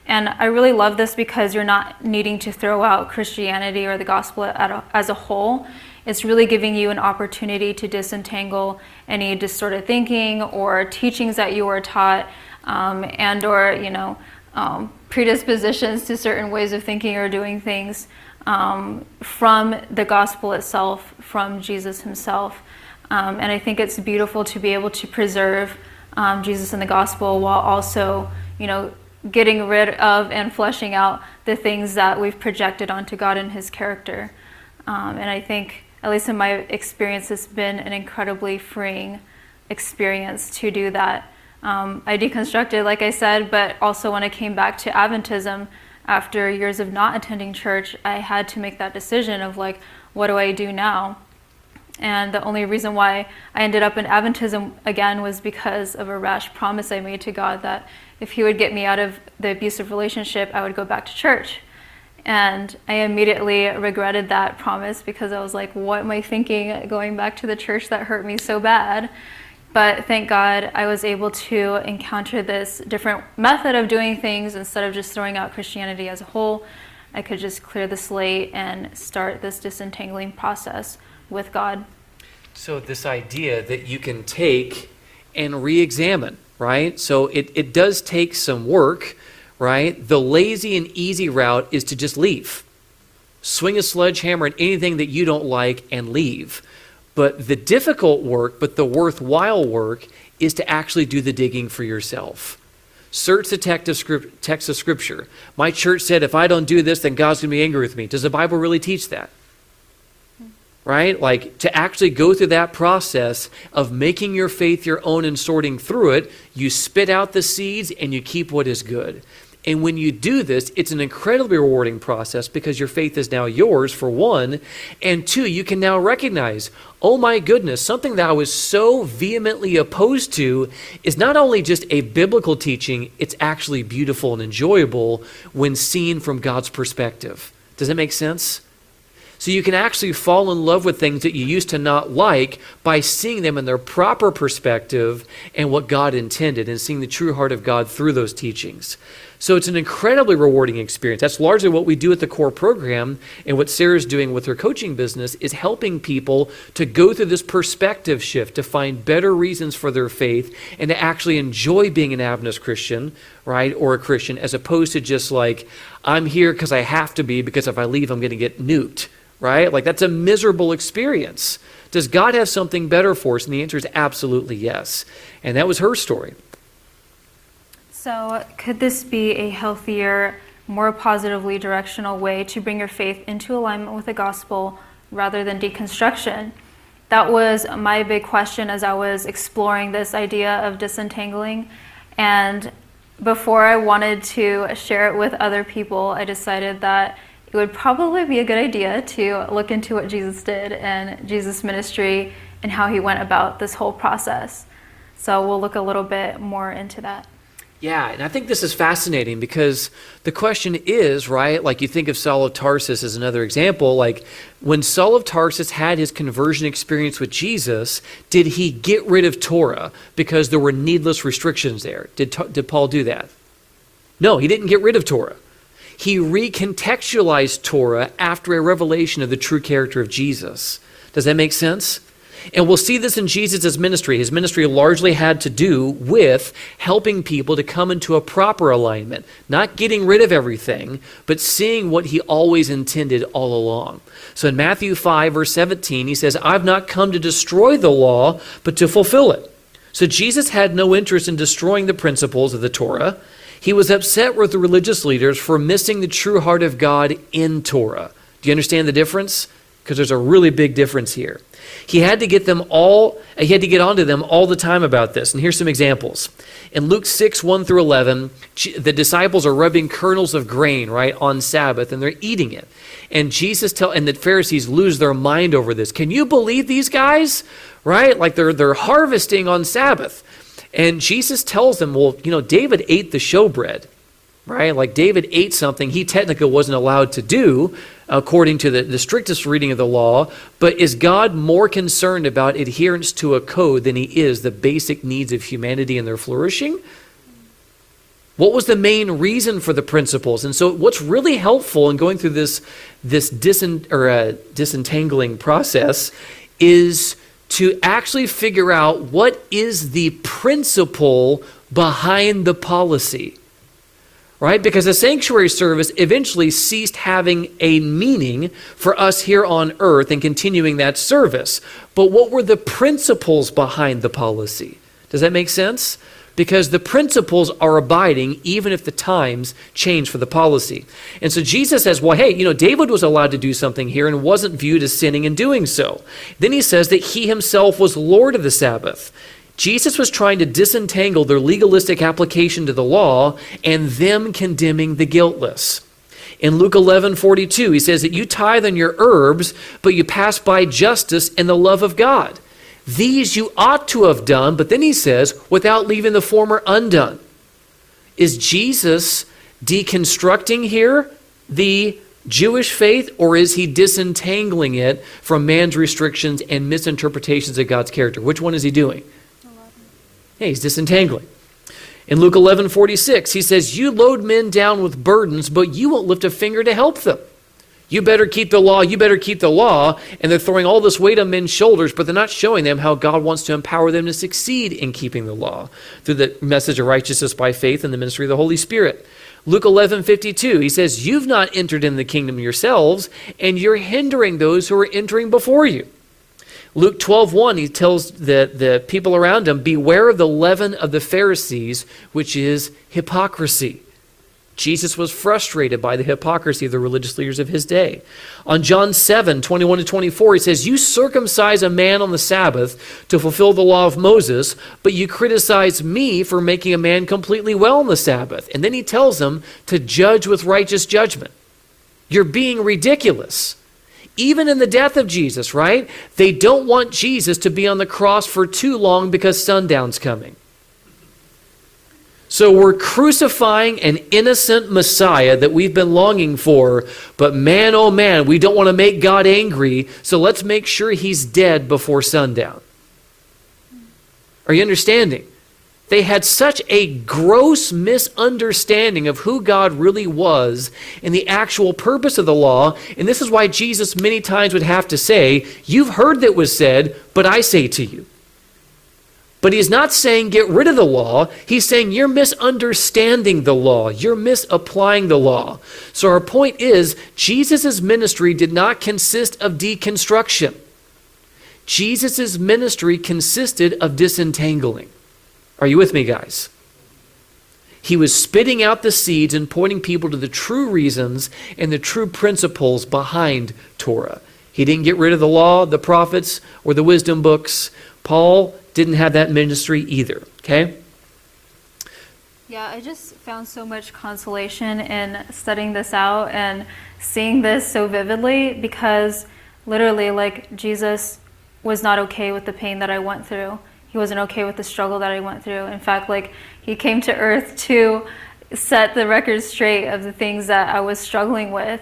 And I really love this because you're not needing to throw out Christianity or the gospel as a whole. It's really giving you an opportunity to disentangle any distorted thinking or teachings that you were taught, um, and or you know um, predispositions to certain ways of thinking or doing things um, from the gospel itself, from Jesus Himself. Um, and I think it's beautiful to be able to preserve um, Jesus and the gospel while also, you know, getting rid of and fleshing out the things that we've projected onto God and His character. Um, and I think at least in my experience, it's been an incredibly freeing experience to do that. Um, I deconstructed, like I said, but also when I came back to Adventism after years of not attending church, I had to make that decision of like, what do I do now? And the only reason why I ended up in Adventism again was because of a rash promise I made to God that if He would get me out of the abusive relationship, I would go back to church. And I immediately regretted that promise because I was like, what am I thinking going back to the church that hurt me so bad? But thank God I was able to encounter this different method of doing things instead of just throwing out Christianity as a whole. I could just clear the slate and start this disentangling process with God. So, this idea that you can take and re examine, right? So, it, it does take some work right? The lazy and easy route is to just leave. Swing a sledgehammer at anything that you don't like and leave. But the difficult work, but the worthwhile work, is to actually do the digging for yourself. Search the text of Scripture. My church said, if I don't do this, then God's going to be angry with me. Does the Bible really teach that? Hmm. Right? Like to actually go through that process of making your faith your own and sorting through it, you spit out the seeds and you keep what is good. And when you do this, it's an incredibly rewarding process because your faith is now yours, for one. And two, you can now recognize, oh my goodness, something that I was so vehemently opposed to is not only just a biblical teaching, it's actually beautiful and enjoyable when seen from God's perspective. Does that make sense? So you can actually fall in love with things that you used to not like by seeing them in their proper perspective and what God intended and seeing the true heart of God through those teachings. So it's an incredibly rewarding experience. That's largely what we do at the core program and what Sarah's doing with her coaching business is helping people to go through this perspective shift to find better reasons for their faith and to actually enjoy being an Adventist Christian, right? Or a Christian as opposed to just like I'm here because I have to be because if I leave I'm going to get nuked, right? Like that's a miserable experience. Does God have something better for us? And the answer is absolutely yes. And that was her story. So, could this be a healthier, more positively directional way to bring your faith into alignment with the gospel rather than deconstruction? That was my big question as I was exploring this idea of disentangling. And before I wanted to share it with other people, I decided that it would probably be a good idea to look into what Jesus did and Jesus' ministry and how he went about this whole process. So we'll look a little bit more into that. Yeah, and I think this is fascinating because the question is, right, like you think of Saul of Tarsus as another example, like when Saul of Tarsus had his conversion experience with Jesus, did he get rid of Torah because there were needless restrictions there? Did, did Paul do that? No, he didn't get rid of Torah. He recontextualized Torah after a revelation of the true character of Jesus. Does that make sense? And we'll see this in Jesus' ministry. His ministry largely had to do with helping people to come into a proper alignment, not getting rid of everything, but seeing what he always intended all along. So in Matthew 5, verse 17, he says, I've not come to destroy the law, but to fulfill it. So Jesus had no interest in destroying the principles of the Torah. He was upset with the religious leaders for missing the true heart of God in Torah. Do you understand the difference? Because there's a really big difference here. He had to get them all, he had to get onto them all the time about this. And here's some examples. In Luke 6, 1 through 11, the disciples are rubbing kernels of grain, right, on Sabbath, and they're eating it. And Jesus tell and the Pharisees lose their mind over this. Can you believe these guys? Right? Like they're they're harvesting on Sabbath. And Jesus tells them, well, you know, David ate the showbread right? Like David ate something he technically wasn't allowed to do according to the, the strictest reading of the law, but is God more concerned about adherence to a code than he is the basic needs of humanity and their flourishing? What was the main reason for the principles? And so, what's really helpful in going through this, this disen, or, uh, disentangling process is to actually figure out what is the principle behind the policy right? Because the sanctuary service eventually ceased having a meaning for us here on earth and continuing that service. But what were the principles behind the policy? Does that make sense? Because the principles are abiding even if the times change for the policy. And so Jesus says, well, hey, you know, David was allowed to do something here and wasn't viewed as sinning in doing so. Then he says that he himself was Lord of the Sabbath. Jesus was trying to disentangle their legalistic application to the law and them condemning the guiltless. In Luke 11 42, he says that you tithe on your herbs, but you pass by justice and the love of God. These you ought to have done, but then he says, without leaving the former undone. Is Jesus deconstructing here the Jewish faith, or is he disentangling it from man's restrictions and misinterpretations of God's character? Which one is he doing? He's disentangling. In Luke 11 46, he says, You load men down with burdens, but you won't lift a finger to help them. You better keep the law, you better keep the law. And they're throwing all this weight on men's shoulders, but they're not showing them how God wants to empower them to succeed in keeping the law through the message of righteousness by faith and the ministry of the Holy Spirit. Luke 11 52, he says, You've not entered in the kingdom yourselves, and you're hindering those who are entering before you. Luke 12, 1, he tells the, the people around him, Beware of the leaven of the Pharisees, which is hypocrisy. Jesus was frustrated by the hypocrisy of the religious leaders of his day. On John 7, 21 to 24, he says, You circumcise a man on the Sabbath to fulfill the law of Moses, but you criticize me for making a man completely well on the Sabbath. And then he tells them to judge with righteous judgment. You're being ridiculous even in the death of Jesus, right? They don't want Jesus to be on the cross for too long because sundown's coming. So we're crucifying an innocent Messiah that we've been longing for, but man, oh man, we don't want to make God angry, so let's make sure he's dead before sundown. Are you understanding? They had such a gross misunderstanding of who God really was and the actual purpose of the law. And this is why Jesus many times would have to say, You've heard that was said, but I say to you. But he's not saying get rid of the law. He's saying you're misunderstanding the law. You're misapplying the law. So our point is Jesus' ministry did not consist of deconstruction. Jesus' ministry consisted of disentangling. Are you with me, guys? He was spitting out the seeds and pointing people to the true reasons and the true principles behind Torah. He didn't get rid of the law, the prophets, or the wisdom books. Paul didn't have that ministry either, okay? Yeah, I just found so much consolation in studying this out and seeing this so vividly because literally, like, Jesus was not okay with the pain that I went through he wasn't okay with the struggle that I went through. In fact, like he came to earth to set the record straight of the things that I was struggling with.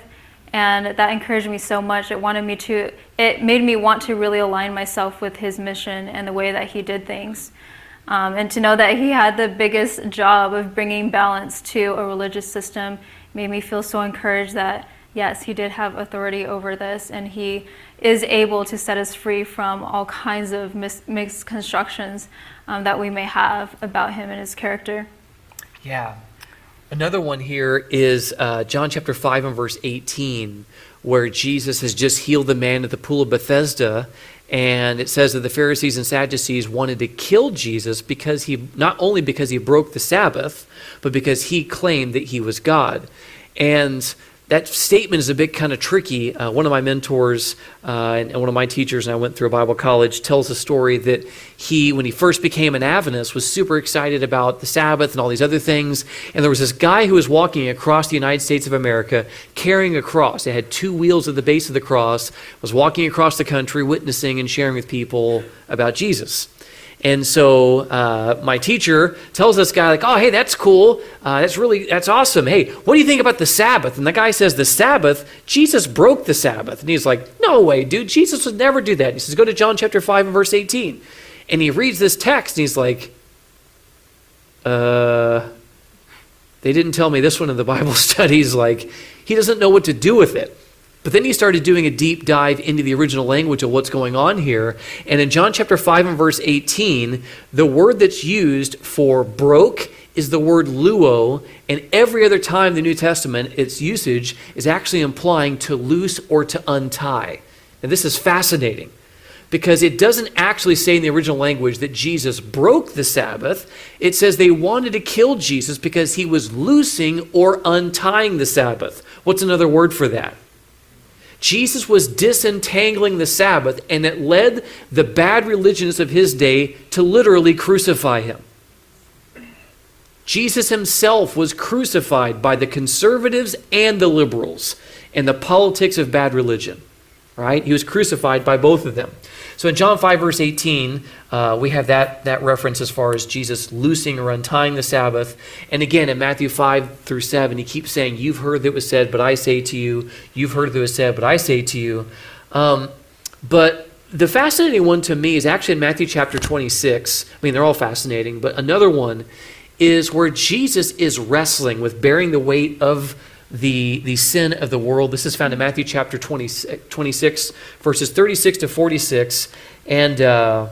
And that encouraged me so much. It wanted me to it made me want to really align myself with his mission and the way that he did things. Um, and to know that he had the biggest job of bringing balance to a religious system made me feel so encouraged that yes, he did have authority over this and he is able to set us free from all kinds of mis- misconstructions um, that we may have about him and his character. Yeah. Another one here is uh, John chapter 5 and verse 18, where Jesus has just healed the man at the pool of Bethesda. And it says that the Pharisees and Sadducees wanted to kill Jesus because he, not only because he broke the Sabbath, but because he claimed that he was God. And that statement is a bit kind of tricky. Uh, one of my mentors uh, and, one of my teachers, and I went through a Bible college, tells a story that he, when he first became an Adventist, was super excited about the Sabbath and all these other things. And there was this guy who was walking across the United States of America carrying a cross. It had two wheels at the base of the cross, was walking across the country, witnessing and sharing with people about Jesus. And so uh, my teacher tells this guy, like, oh, hey, that's cool. Uh, that's really, that's awesome. Hey, what do you think about the Sabbath? And the guy says, the Sabbath? Jesus broke the Sabbath. And he's like, no way, dude. Jesus would never do that. And he says, go to John chapter 5 and verse 18. And he reads this text and he's like, uh, they didn't tell me this one in the Bible studies. Like, he doesn't know what to do with it. But then he started doing a deep dive into the original language of what's going on here. And in John chapter 5 and verse 18, the word that's used for broke is the word luo. And every other time the New Testament, its usage is actually implying to loose or to untie. And this is fascinating because it doesn't actually say in the original language that Jesus broke the Sabbath. It says they wanted to kill Jesus because he was loosing or untying the Sabbath. What's another word for that? Jesus was disentangling the Sabbath, and it led the bad religions of his day to literally crucify him. Jesus himself was crucified by the conservatives and the liberals in the politics of bad religion. Right? He was crucified by both of them. So in John 5, verse 18, uh, we have that, that reference as far as Jesus loosing or untying the Sabbath. And again, in Matthew 5 through 7, he keeps saying, You've heard that was said, but I say to you. You've heard that was said, but I say to you. Um, but the fascinating one to me is actually in Matthew chapter 26. I mean, they're all fascinating, but another one is where Jesus is wrestling with bearing the weight of the, the sin of the world. This is found in Matthew chapter 20, 26, verses 36 to 46. And uh,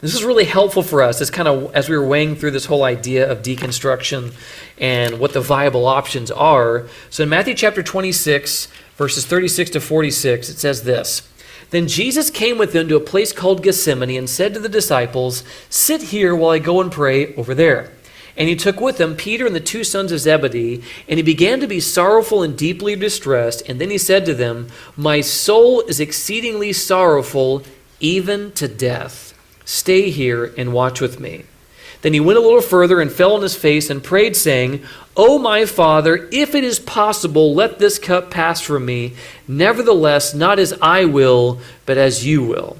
this is really helpful for us as kind of as we were weighing through this whole idea of deconstruction and what the viable options are. So in Matthew chapter 26, verses 36 to 46, it says this. Then Jesus came with them to a place called Gethsemane and said to the disciples, Sit here while I go and pray over there. And he took with him Peter and the two sons of Zebedee, and he began to be sorrowful and deeply distressed. And then he said to them, My soul is exceedingly sorrowful, even to death. Stay here and watch with me. Then he went a little further and fell on his face and prayed, saying, O my Father, if it is possible, let this cup pass from me. Nevertheless, not as I will, but as you will.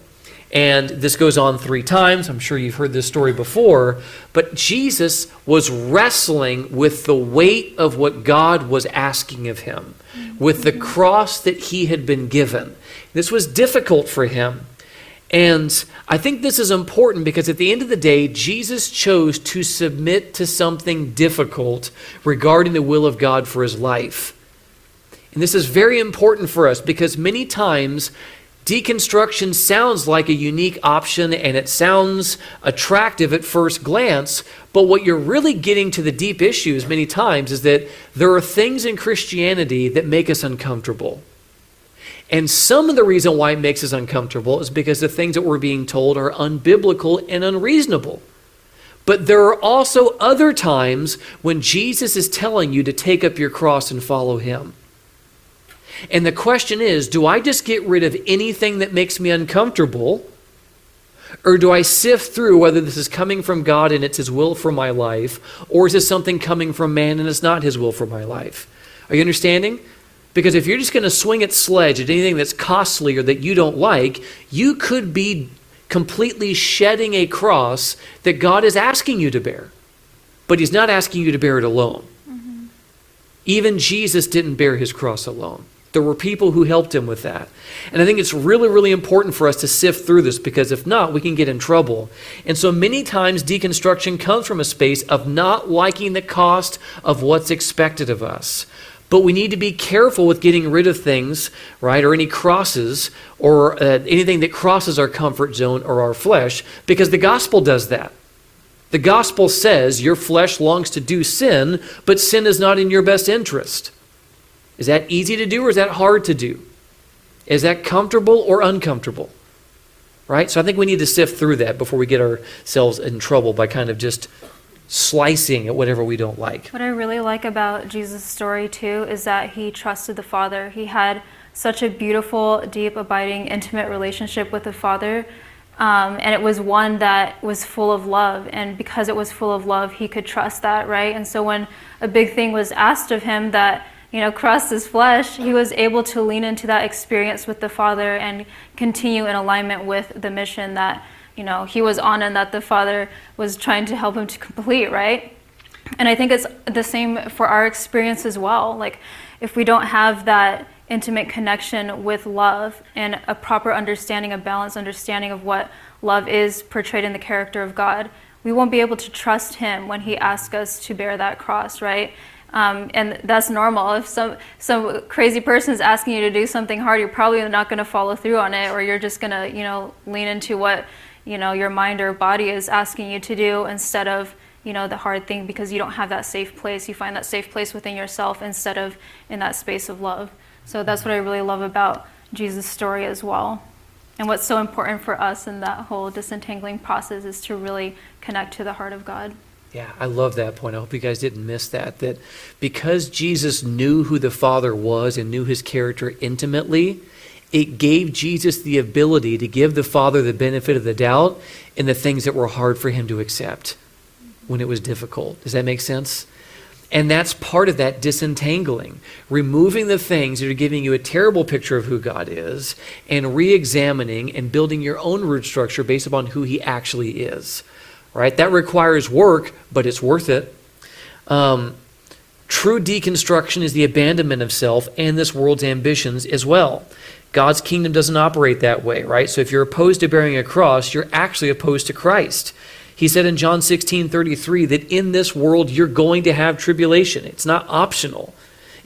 And this goes on three times. I'm sure you've heard this story before. But Jesus was wrestling with the weight of what God was asking of him, with the cross that he had been given. This was difficult for him. And I think this is important because at the end of the day, Jesus chose to submit to something difficult regarding the will of God for his life. And this is very important for us because many times deconstruction sounds like a unique option and it sounds attractive at first glance, but what you're really getting to the deep issues many times is that there are things in Christianity that make us uncomfortable. And some of the reason why it makes us uncomfortable is because the things that we're being told are unbiblical and unreasonable. But there are also other times when Jesus is telling you to take up your cross and follow him. And the question is do I just get rid of anything that makes me uncomfortable? Or do I sift through whether this is coming from God and it's His will for my life, or is this something coming from man and it's not His will for my life? Are you understanding? Because if you're just going to swing at sledge at anything that's costly or that you don't like, you could be completely shedding a cross that God is asking you to bear. But He's not asking you to bear it alone. Mm-hmm. Even Jesus didn't bear His cross alone. There were people who helped him with that. And I think it's really, really important for us to sift through this because if not, we can get in trouble. And so many times, deconstruction comes from a space of not liking the cost of what's expected of us. But we need to be careful with getting rid of things, right, or any crosses or uh, anything that crosses our comfort zone or our flesh, because the gospel does that. The gospel says your flesh longs to do sin, but sin is not in your best interest. Is that easy to do or is that hard to do? Is that comfortable or uncomfortable? Right? So I think we need to sift through that before we get ourselves in trouble by kind of just slicing at whatever we don't like. What I really like about Jesus' story too is that he trusted the Father. He had such a beautiful, deep, abiding, intimate relationship with the Father. Um, and it was one that was full of love. And because it was full of love, he could trust that, right? And so when a big thing was asked of him that, you know, crossed his flesh, he was able to lean into that experience with the Father and continue in alignment with the mission that you know, he was on and that the Father was trying to help him to complete, right? And I think it's the same for our experience as well. Like, if we don't have that intimate connection with love and a proper understanding, a balanced understanding of what love is portrayed in the character of God, we won't be able to trust Him when He asks us to bear that cross, right? Um, and that's normal. If some some crazy person is asking you to do something hard, you're probably not going to follow through on it, or you're just going to, you know, lean into what you know your mind or body is asking you to do instead of you know the hard thing because you don't have that safe place. You find that safe place within yourself instead of in that space of love. So that's what i really love about jesus story as well. And what's so important for us in that whole disentangling process is to really connect to the heart of god yeah, I love that point. I hope you guys didn't miss that. That because Jesus knew who the Father was and knew his character intimately, it gave Jesus the ability to give the Father the benefit of the doubt in the things that were hard for him to accept when it was difficult. Does that make sense? And that's part of that disentangling, removing the things that are giving you a terrible picture of who God is and re examining and building your own root structure based upon who He actually is. Right? That requires work, but it's worth it. Um, true deconstruction is the abandonment of self and this world's ambitions as well. God's kingdom doesn't operate that way, right? So if you're opposed to bearing a cross, you're actually opposed to Christ. He said in John 16 33 that in this world you're going to have tribulation. It's not optional.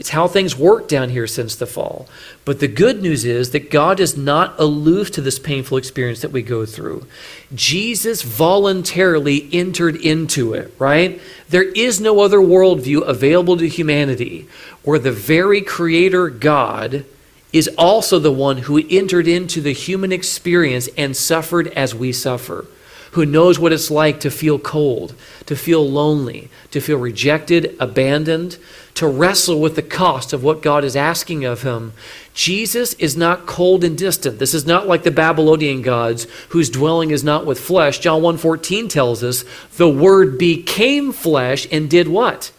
It's how things work down here since the fall. But the good news is that God is not aloof to this painful experience that we go through. Jesus voluntarily entered into it, right? There is no other worldview available to humanity where the very Creator God is also the one who entered into the human experience and suffered as we suffer, who knows what it's like to feel cold, to feel lonely, to feel rejected, abandoned, to wrestle with the cost of what God is asking of him. Jesus is not cold and distant. This is not like the Babylonian gods whose dwelling is not with flesh. John 1:14 tells us the word became flesh and did what?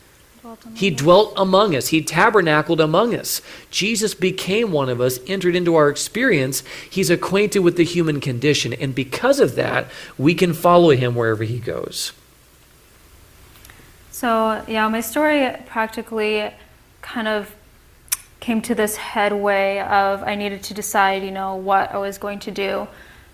He dwelt among us. He tabernacled among us. Jesus became one of us, entered into our experience. He's acquainted with the human condition. And because of that, we can follow him wherever he goes. So, yeah, my story practically kind of came to this headway of I needed to decide, you know, what I was going to do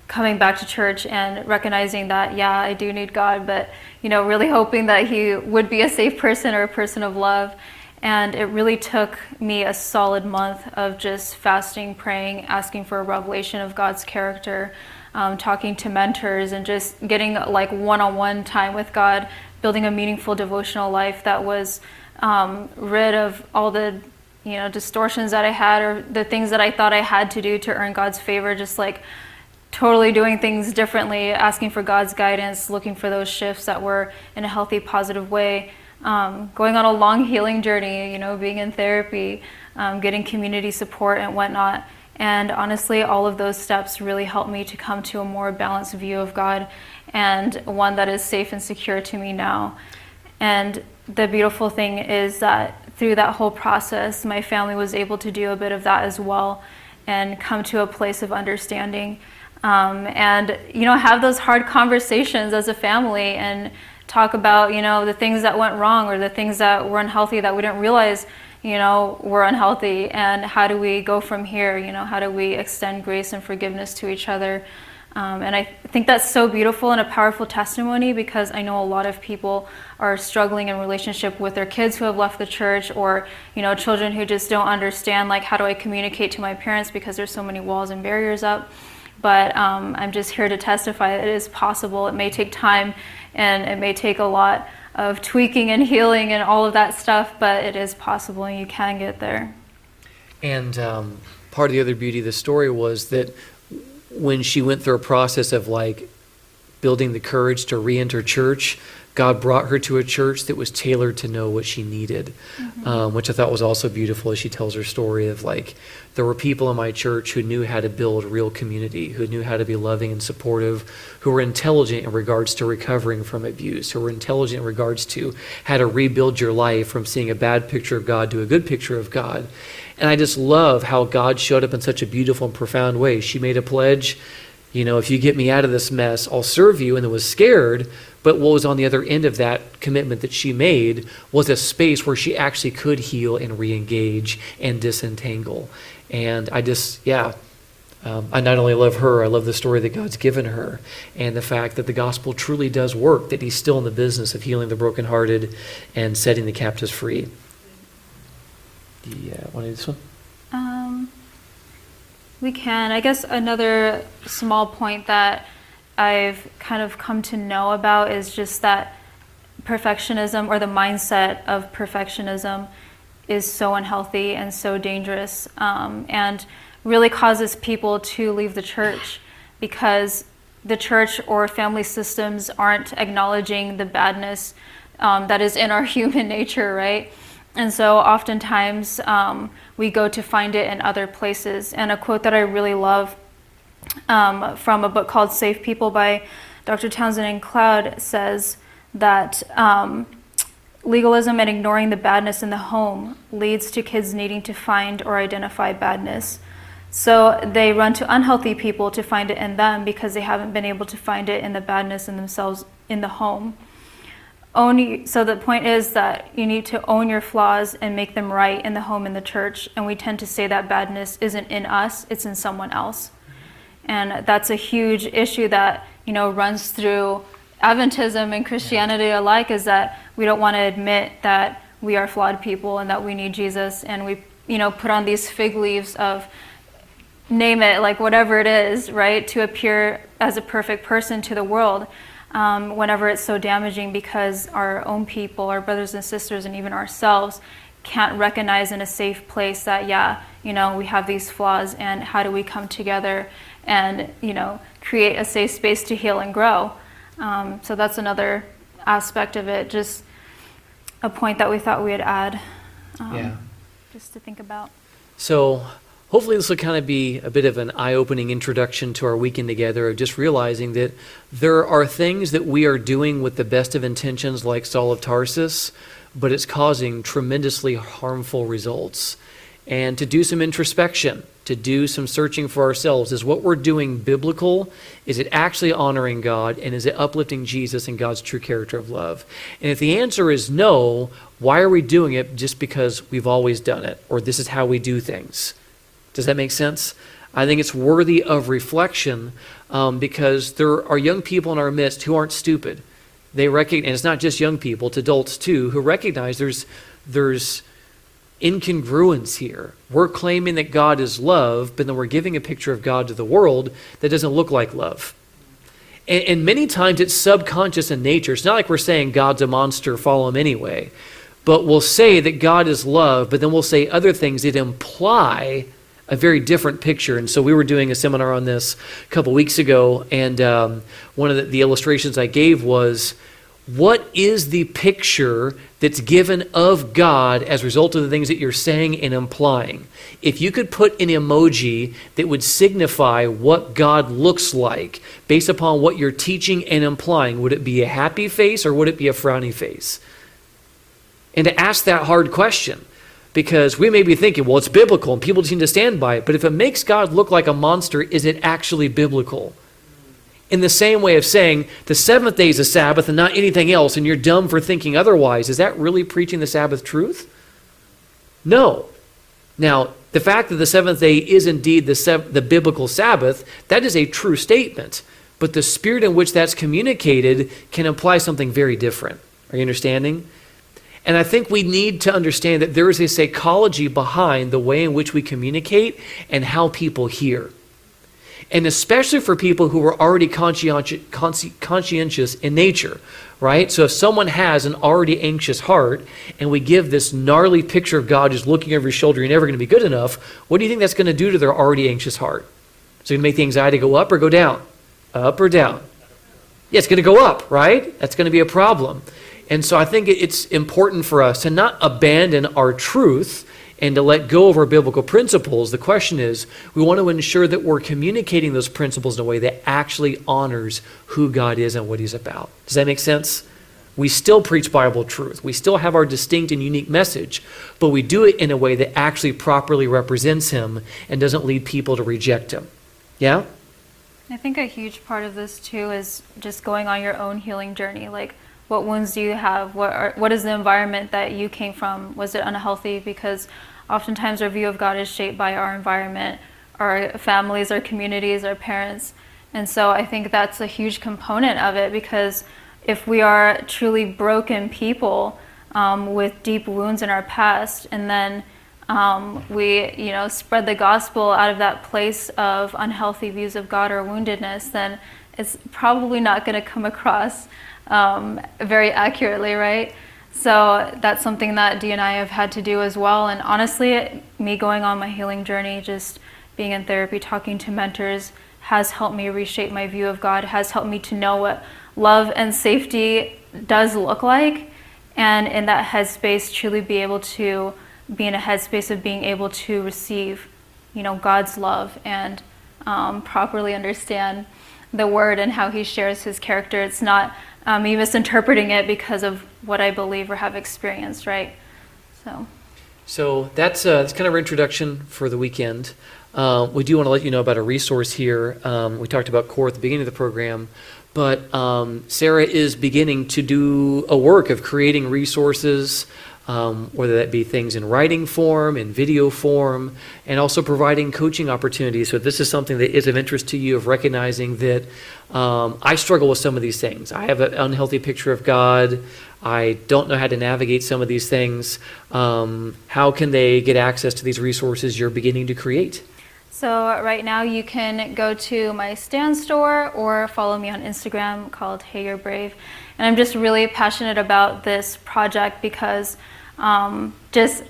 coming back to church and recognizing that, yeah, I do need God, but, you know, really hoping that He would be a safe person or a person of love. And it really took me a solid month of just fasting, praying, asking for a revelation of God's character, um, talking to mentors, and just getting like one on one time with God, building a meaningful devotional life that was um, rid of all the you know distortions that I had or the things that I thought I had to do to earn God's favor, just like totally doing things differently, asking for God's guidance, looking for those shifts that were in a healthy, positive way, um, going on a long healing journey, you know, being in therapy, um, getting community support and whatnot. And honestly, all of those steps really helped me to come to a more balanced view of God and one that is safe and secure to me now. And the beautiful thing is that through that whole process, my family was able to do a bit of that as well and come to a place of understanding. Um, and, you know, have those hard conversations as a family and talk about, you know, the things that went wrong or the things that were unhealthy that we didn't realize, you know, were unhealthy. And how do we go from here? You know, how do we extend grace and forgiveness to each other? Um, and I think that's so beautiful and a powerful testimony because I know a lot of people are struggling in relationship with their kids who have left the church or, you know, children who just don't understand, like, how do I communicate to my parents because there's so many walls and barriers up. But um, I'm just here to testify it is possible. It may take time and it may take a lot of tweaking and healing and all of that stuff, but it is possible and you can get there. And um, part of the other beauty of the story was that when she went through a process of like building the courage to re-enter church, God brought her to a church that was tailored to know what she needed, Mm-hmm. um, which I thought was also beautiful as she tells her story of like, there were people in my church who knew how to build real community, who knew how to be loving and supportive, who were intelligent in regards to recovering from abuse, who were intelligent in regards to how to rebuild your life from seeing a bad picture of God to a good picture of God. And I just love how God showed up in such a beautiful and profound way. She made a pledge, you know, if you get me out of this mess, I'll serve you, and then was scared. But what was on the other end of that commitment that she made was a space where she actually could heal and re engage and disentangle. And I just, yeah, um, I not only love her, I love the story that God's given her and the fact that the gospel truly does work, that He's still in the business of healing the brokenhearted and setting the captives free. Yeah, want to do this one? Um, we can. I guess another small point that I've kind of come to know about is just that perfectionism or the mindset of perfectionism is so unhealthy and so dangerous um, and really causes people to leave the church because the church or family systems aren't acknowledging the badness um, that is in our human nature, right? And so oftentimes um, we go to find it in other places. And a quote that I really love um, from a book called Safe People by Dr. Townsend and Cloud says that um, legalism and ignoring the badness in the home leads to kids needing to find or identify badness. So they run to unhealthy people to find it in them because they haven't been able to find it in the badness in themselves in the home. Own, so the point is that you need to own your flaws and make them right in the home and the church. And we tend to say that badness isn't in us, it's in someone else. And that's a huge issue that, you know, runs through Adventism and Christianity alike is that we don't want to admit that we are flawed people and that we need Jesus. And we, you know, put on these fig leaves of name it, like whatever it is, right, to appear as a perfect person to the world. Um, whenever it's so damaging because our own people, our brothers and sisters, and even ourselves can't recognize in a safe place that, yeah, you know, we have these flaws and how do we come together and, you know, create a safe space to heal and grow. Um, so that's another aspect of it, just a point that we thought we'd add um, Yeah. just to think about. So hopefully this will kind of be a bit of an eye-opening introduction to our weekend together of just realizing that there are things that we are doing with the best of intentions like Saul of Tarsus, but it's causing tremendously harmful results. And to do some introspection, to do some searching for ourselves. Is what we're doing biblical? Is it actually honoring God? And is it uplifting Jesus and God's true character of love? And if the answer is no, why are we doing it just because we've always done it or this is how we do things? Does that make sense? I think it's worthy of reflection um, because there are young people in our midst who aren't stupid. They recognize, and it's not just young people, it's adults too, who recognize there's there's incongruence here. We're claiming that God is love, but then we're giving a picture of God to the world that doesn't look like love. And, and many times it's subconscious in nature. It's not like we're saying God's a monster, follow him anyway. But we'll say that God is love, but then we'll say other things that imply a very different picture. And so we were doing a seminar on this a couple weeks ago, and um, one of the, the illustrations I gave was what is the picture that's given of God as a result of the things that you're saying and implying? If you could put an emoji that would signify what God looks like based upon what you're teaching and implying, would it be a happy face or would it be a frowny face? And to ask that hard question, because we may be thinking, well, it's biblical and people seem to stand by it, but if it makes God look like a monster, is it actually biblical? In the same way of saying the seventh day is a Sabbath and not anything else, and you're dumb for thinking otherwise, is that really preaching the Sabbath truth? No. Now, the fact that the seventh day is indeed the, the biblical Sabbath, that is a true statement. But the spirit in which that's communicated can imply something very different. Are you understanding? And I think we need to understand that there is a psychology behind the way in which we communicate and how people hear and especially for people who are already conscientious, conscientious in nature, right? So if someone has an already anxious heart and we give this gnarly picture of God just looking over your shoulder, you're never going to be good enough, what do you think that's going to do to their already anxious heart? So you make the anxiety go up or go down? Up or down? Yeah, it's going to go up, right? That's going to be a problem. And so I think it's important for us to not abandon our truth and to let go of our biblical principles. The question is, we want to ensure that we're communicating those principles in a way that actually honors who God is and what He's about. Does that make sense? We still preach Bible truth. We still have our distinct and unique message, but we do it in a way that actually properly represents Him and doesn't lead people to reject Him. Yeah? I think a huge part of this too is just going on your own healing journey. Like, what wounds do you have? What are, what is the environment that you came from? Was it unhealthy? Because oftentimes our view of God is shaped by our environment, our families, our communities, our parents. And so I think that's a huge component of it because if we are truly broken people um, with deep wounds in our past, and then um, we, you know, spread the gospel out of that place of unhealthy views of God or woundedness, then it's probably not going to come across um, very accurately, right? So that's something that Dee and I have had to do as well. And honestly, me going on my healing journey, just being in therapy, talking to mentors, has helped me reshape my view of God, has helped me to know what love and safety does look like. And in that headspace, truly be able to be in a headspace of being able to receive, you know, God's love and um, properly understand the word and how he shares his character. It's not um, me misinterpreting it because of what I believe or have experienced, right? So. So that's uh, that's kind of our introduction for the weekend. Uh, we do want to let you know about a resource here. Um, we talked about core at the beginning of the program, but um, Sarah is beginning to do a work of creating resources um, whether that be things in writing form, in video form, and also providing coaching opportunities. So, this is something that is of interest to you, of recognizing that um, I struggle with some of these things, I have an unhealthy picture of God, I don't know how to navigate some of these things, um, how can they get access to these resources you're beginning to create? So, right now you can go to my Stan Store or follow me on Instagram called Hey You're Brave. And I'm just really passionate about this project because um, just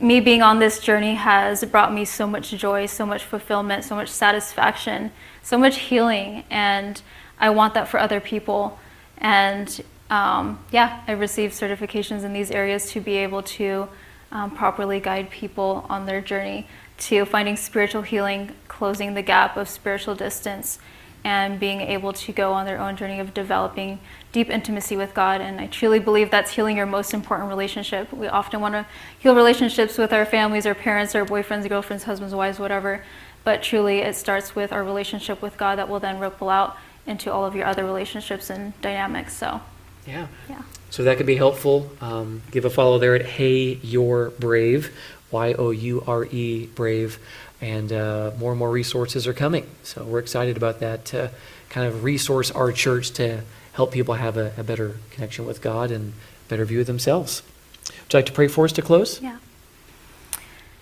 me being on this journey has brought me so much joy, so much fulfillment, so much satisfaction, so much healing, and I want that for other people. And um, yeah, I received certifications in these areas to be able to um, properly guide people on their journey to finding spiritual healing, closing the gap of spiritual distance, and being able to go on their own journey of developing deep intimacy with God. And I truly believe that's healing your most important relationship. We often want to heal relationships with our families, our parents, our boyfriends, girlfriends, husbands, wives, whatever. But truly, it starts with our relationship with God that will then ripple out into all of your other relationships and dynamics. So, Yeah. yeah. So that could be helpful. Um, give a follow there at Hey You're Brave, Y O U R E Brave, and uh, more and more resources are coming. So we're excited about that to kind of resource our church to help people have a, a better connection with God and better view of themselves. Would you like to pray for us to close? Yeah.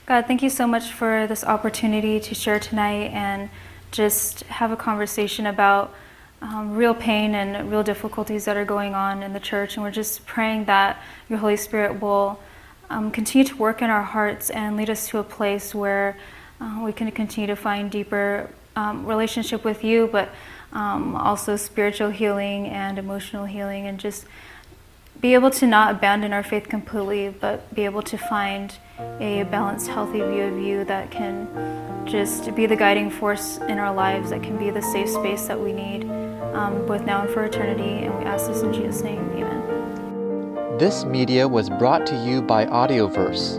God, thank you so much for this opportunity to share tonight and just have a conversation about um, real pain and real difficulties that are going on in the church. And we're just praying that your Holy Spirit will um, continue to work in our hearts and lead us to a place where uh, we can continue to find deeper um, relationship with you, but um, also spiritual healing and emotional healing, and just be able to not abandon our faith completely, but be able to find a balanced, healthy view of you that can just be the guiding force in our lives, that can be the safe space that we need, um, both now and for eternity. And we ask this in Jesus' name. Amen. This media was brought to you by Audioverse,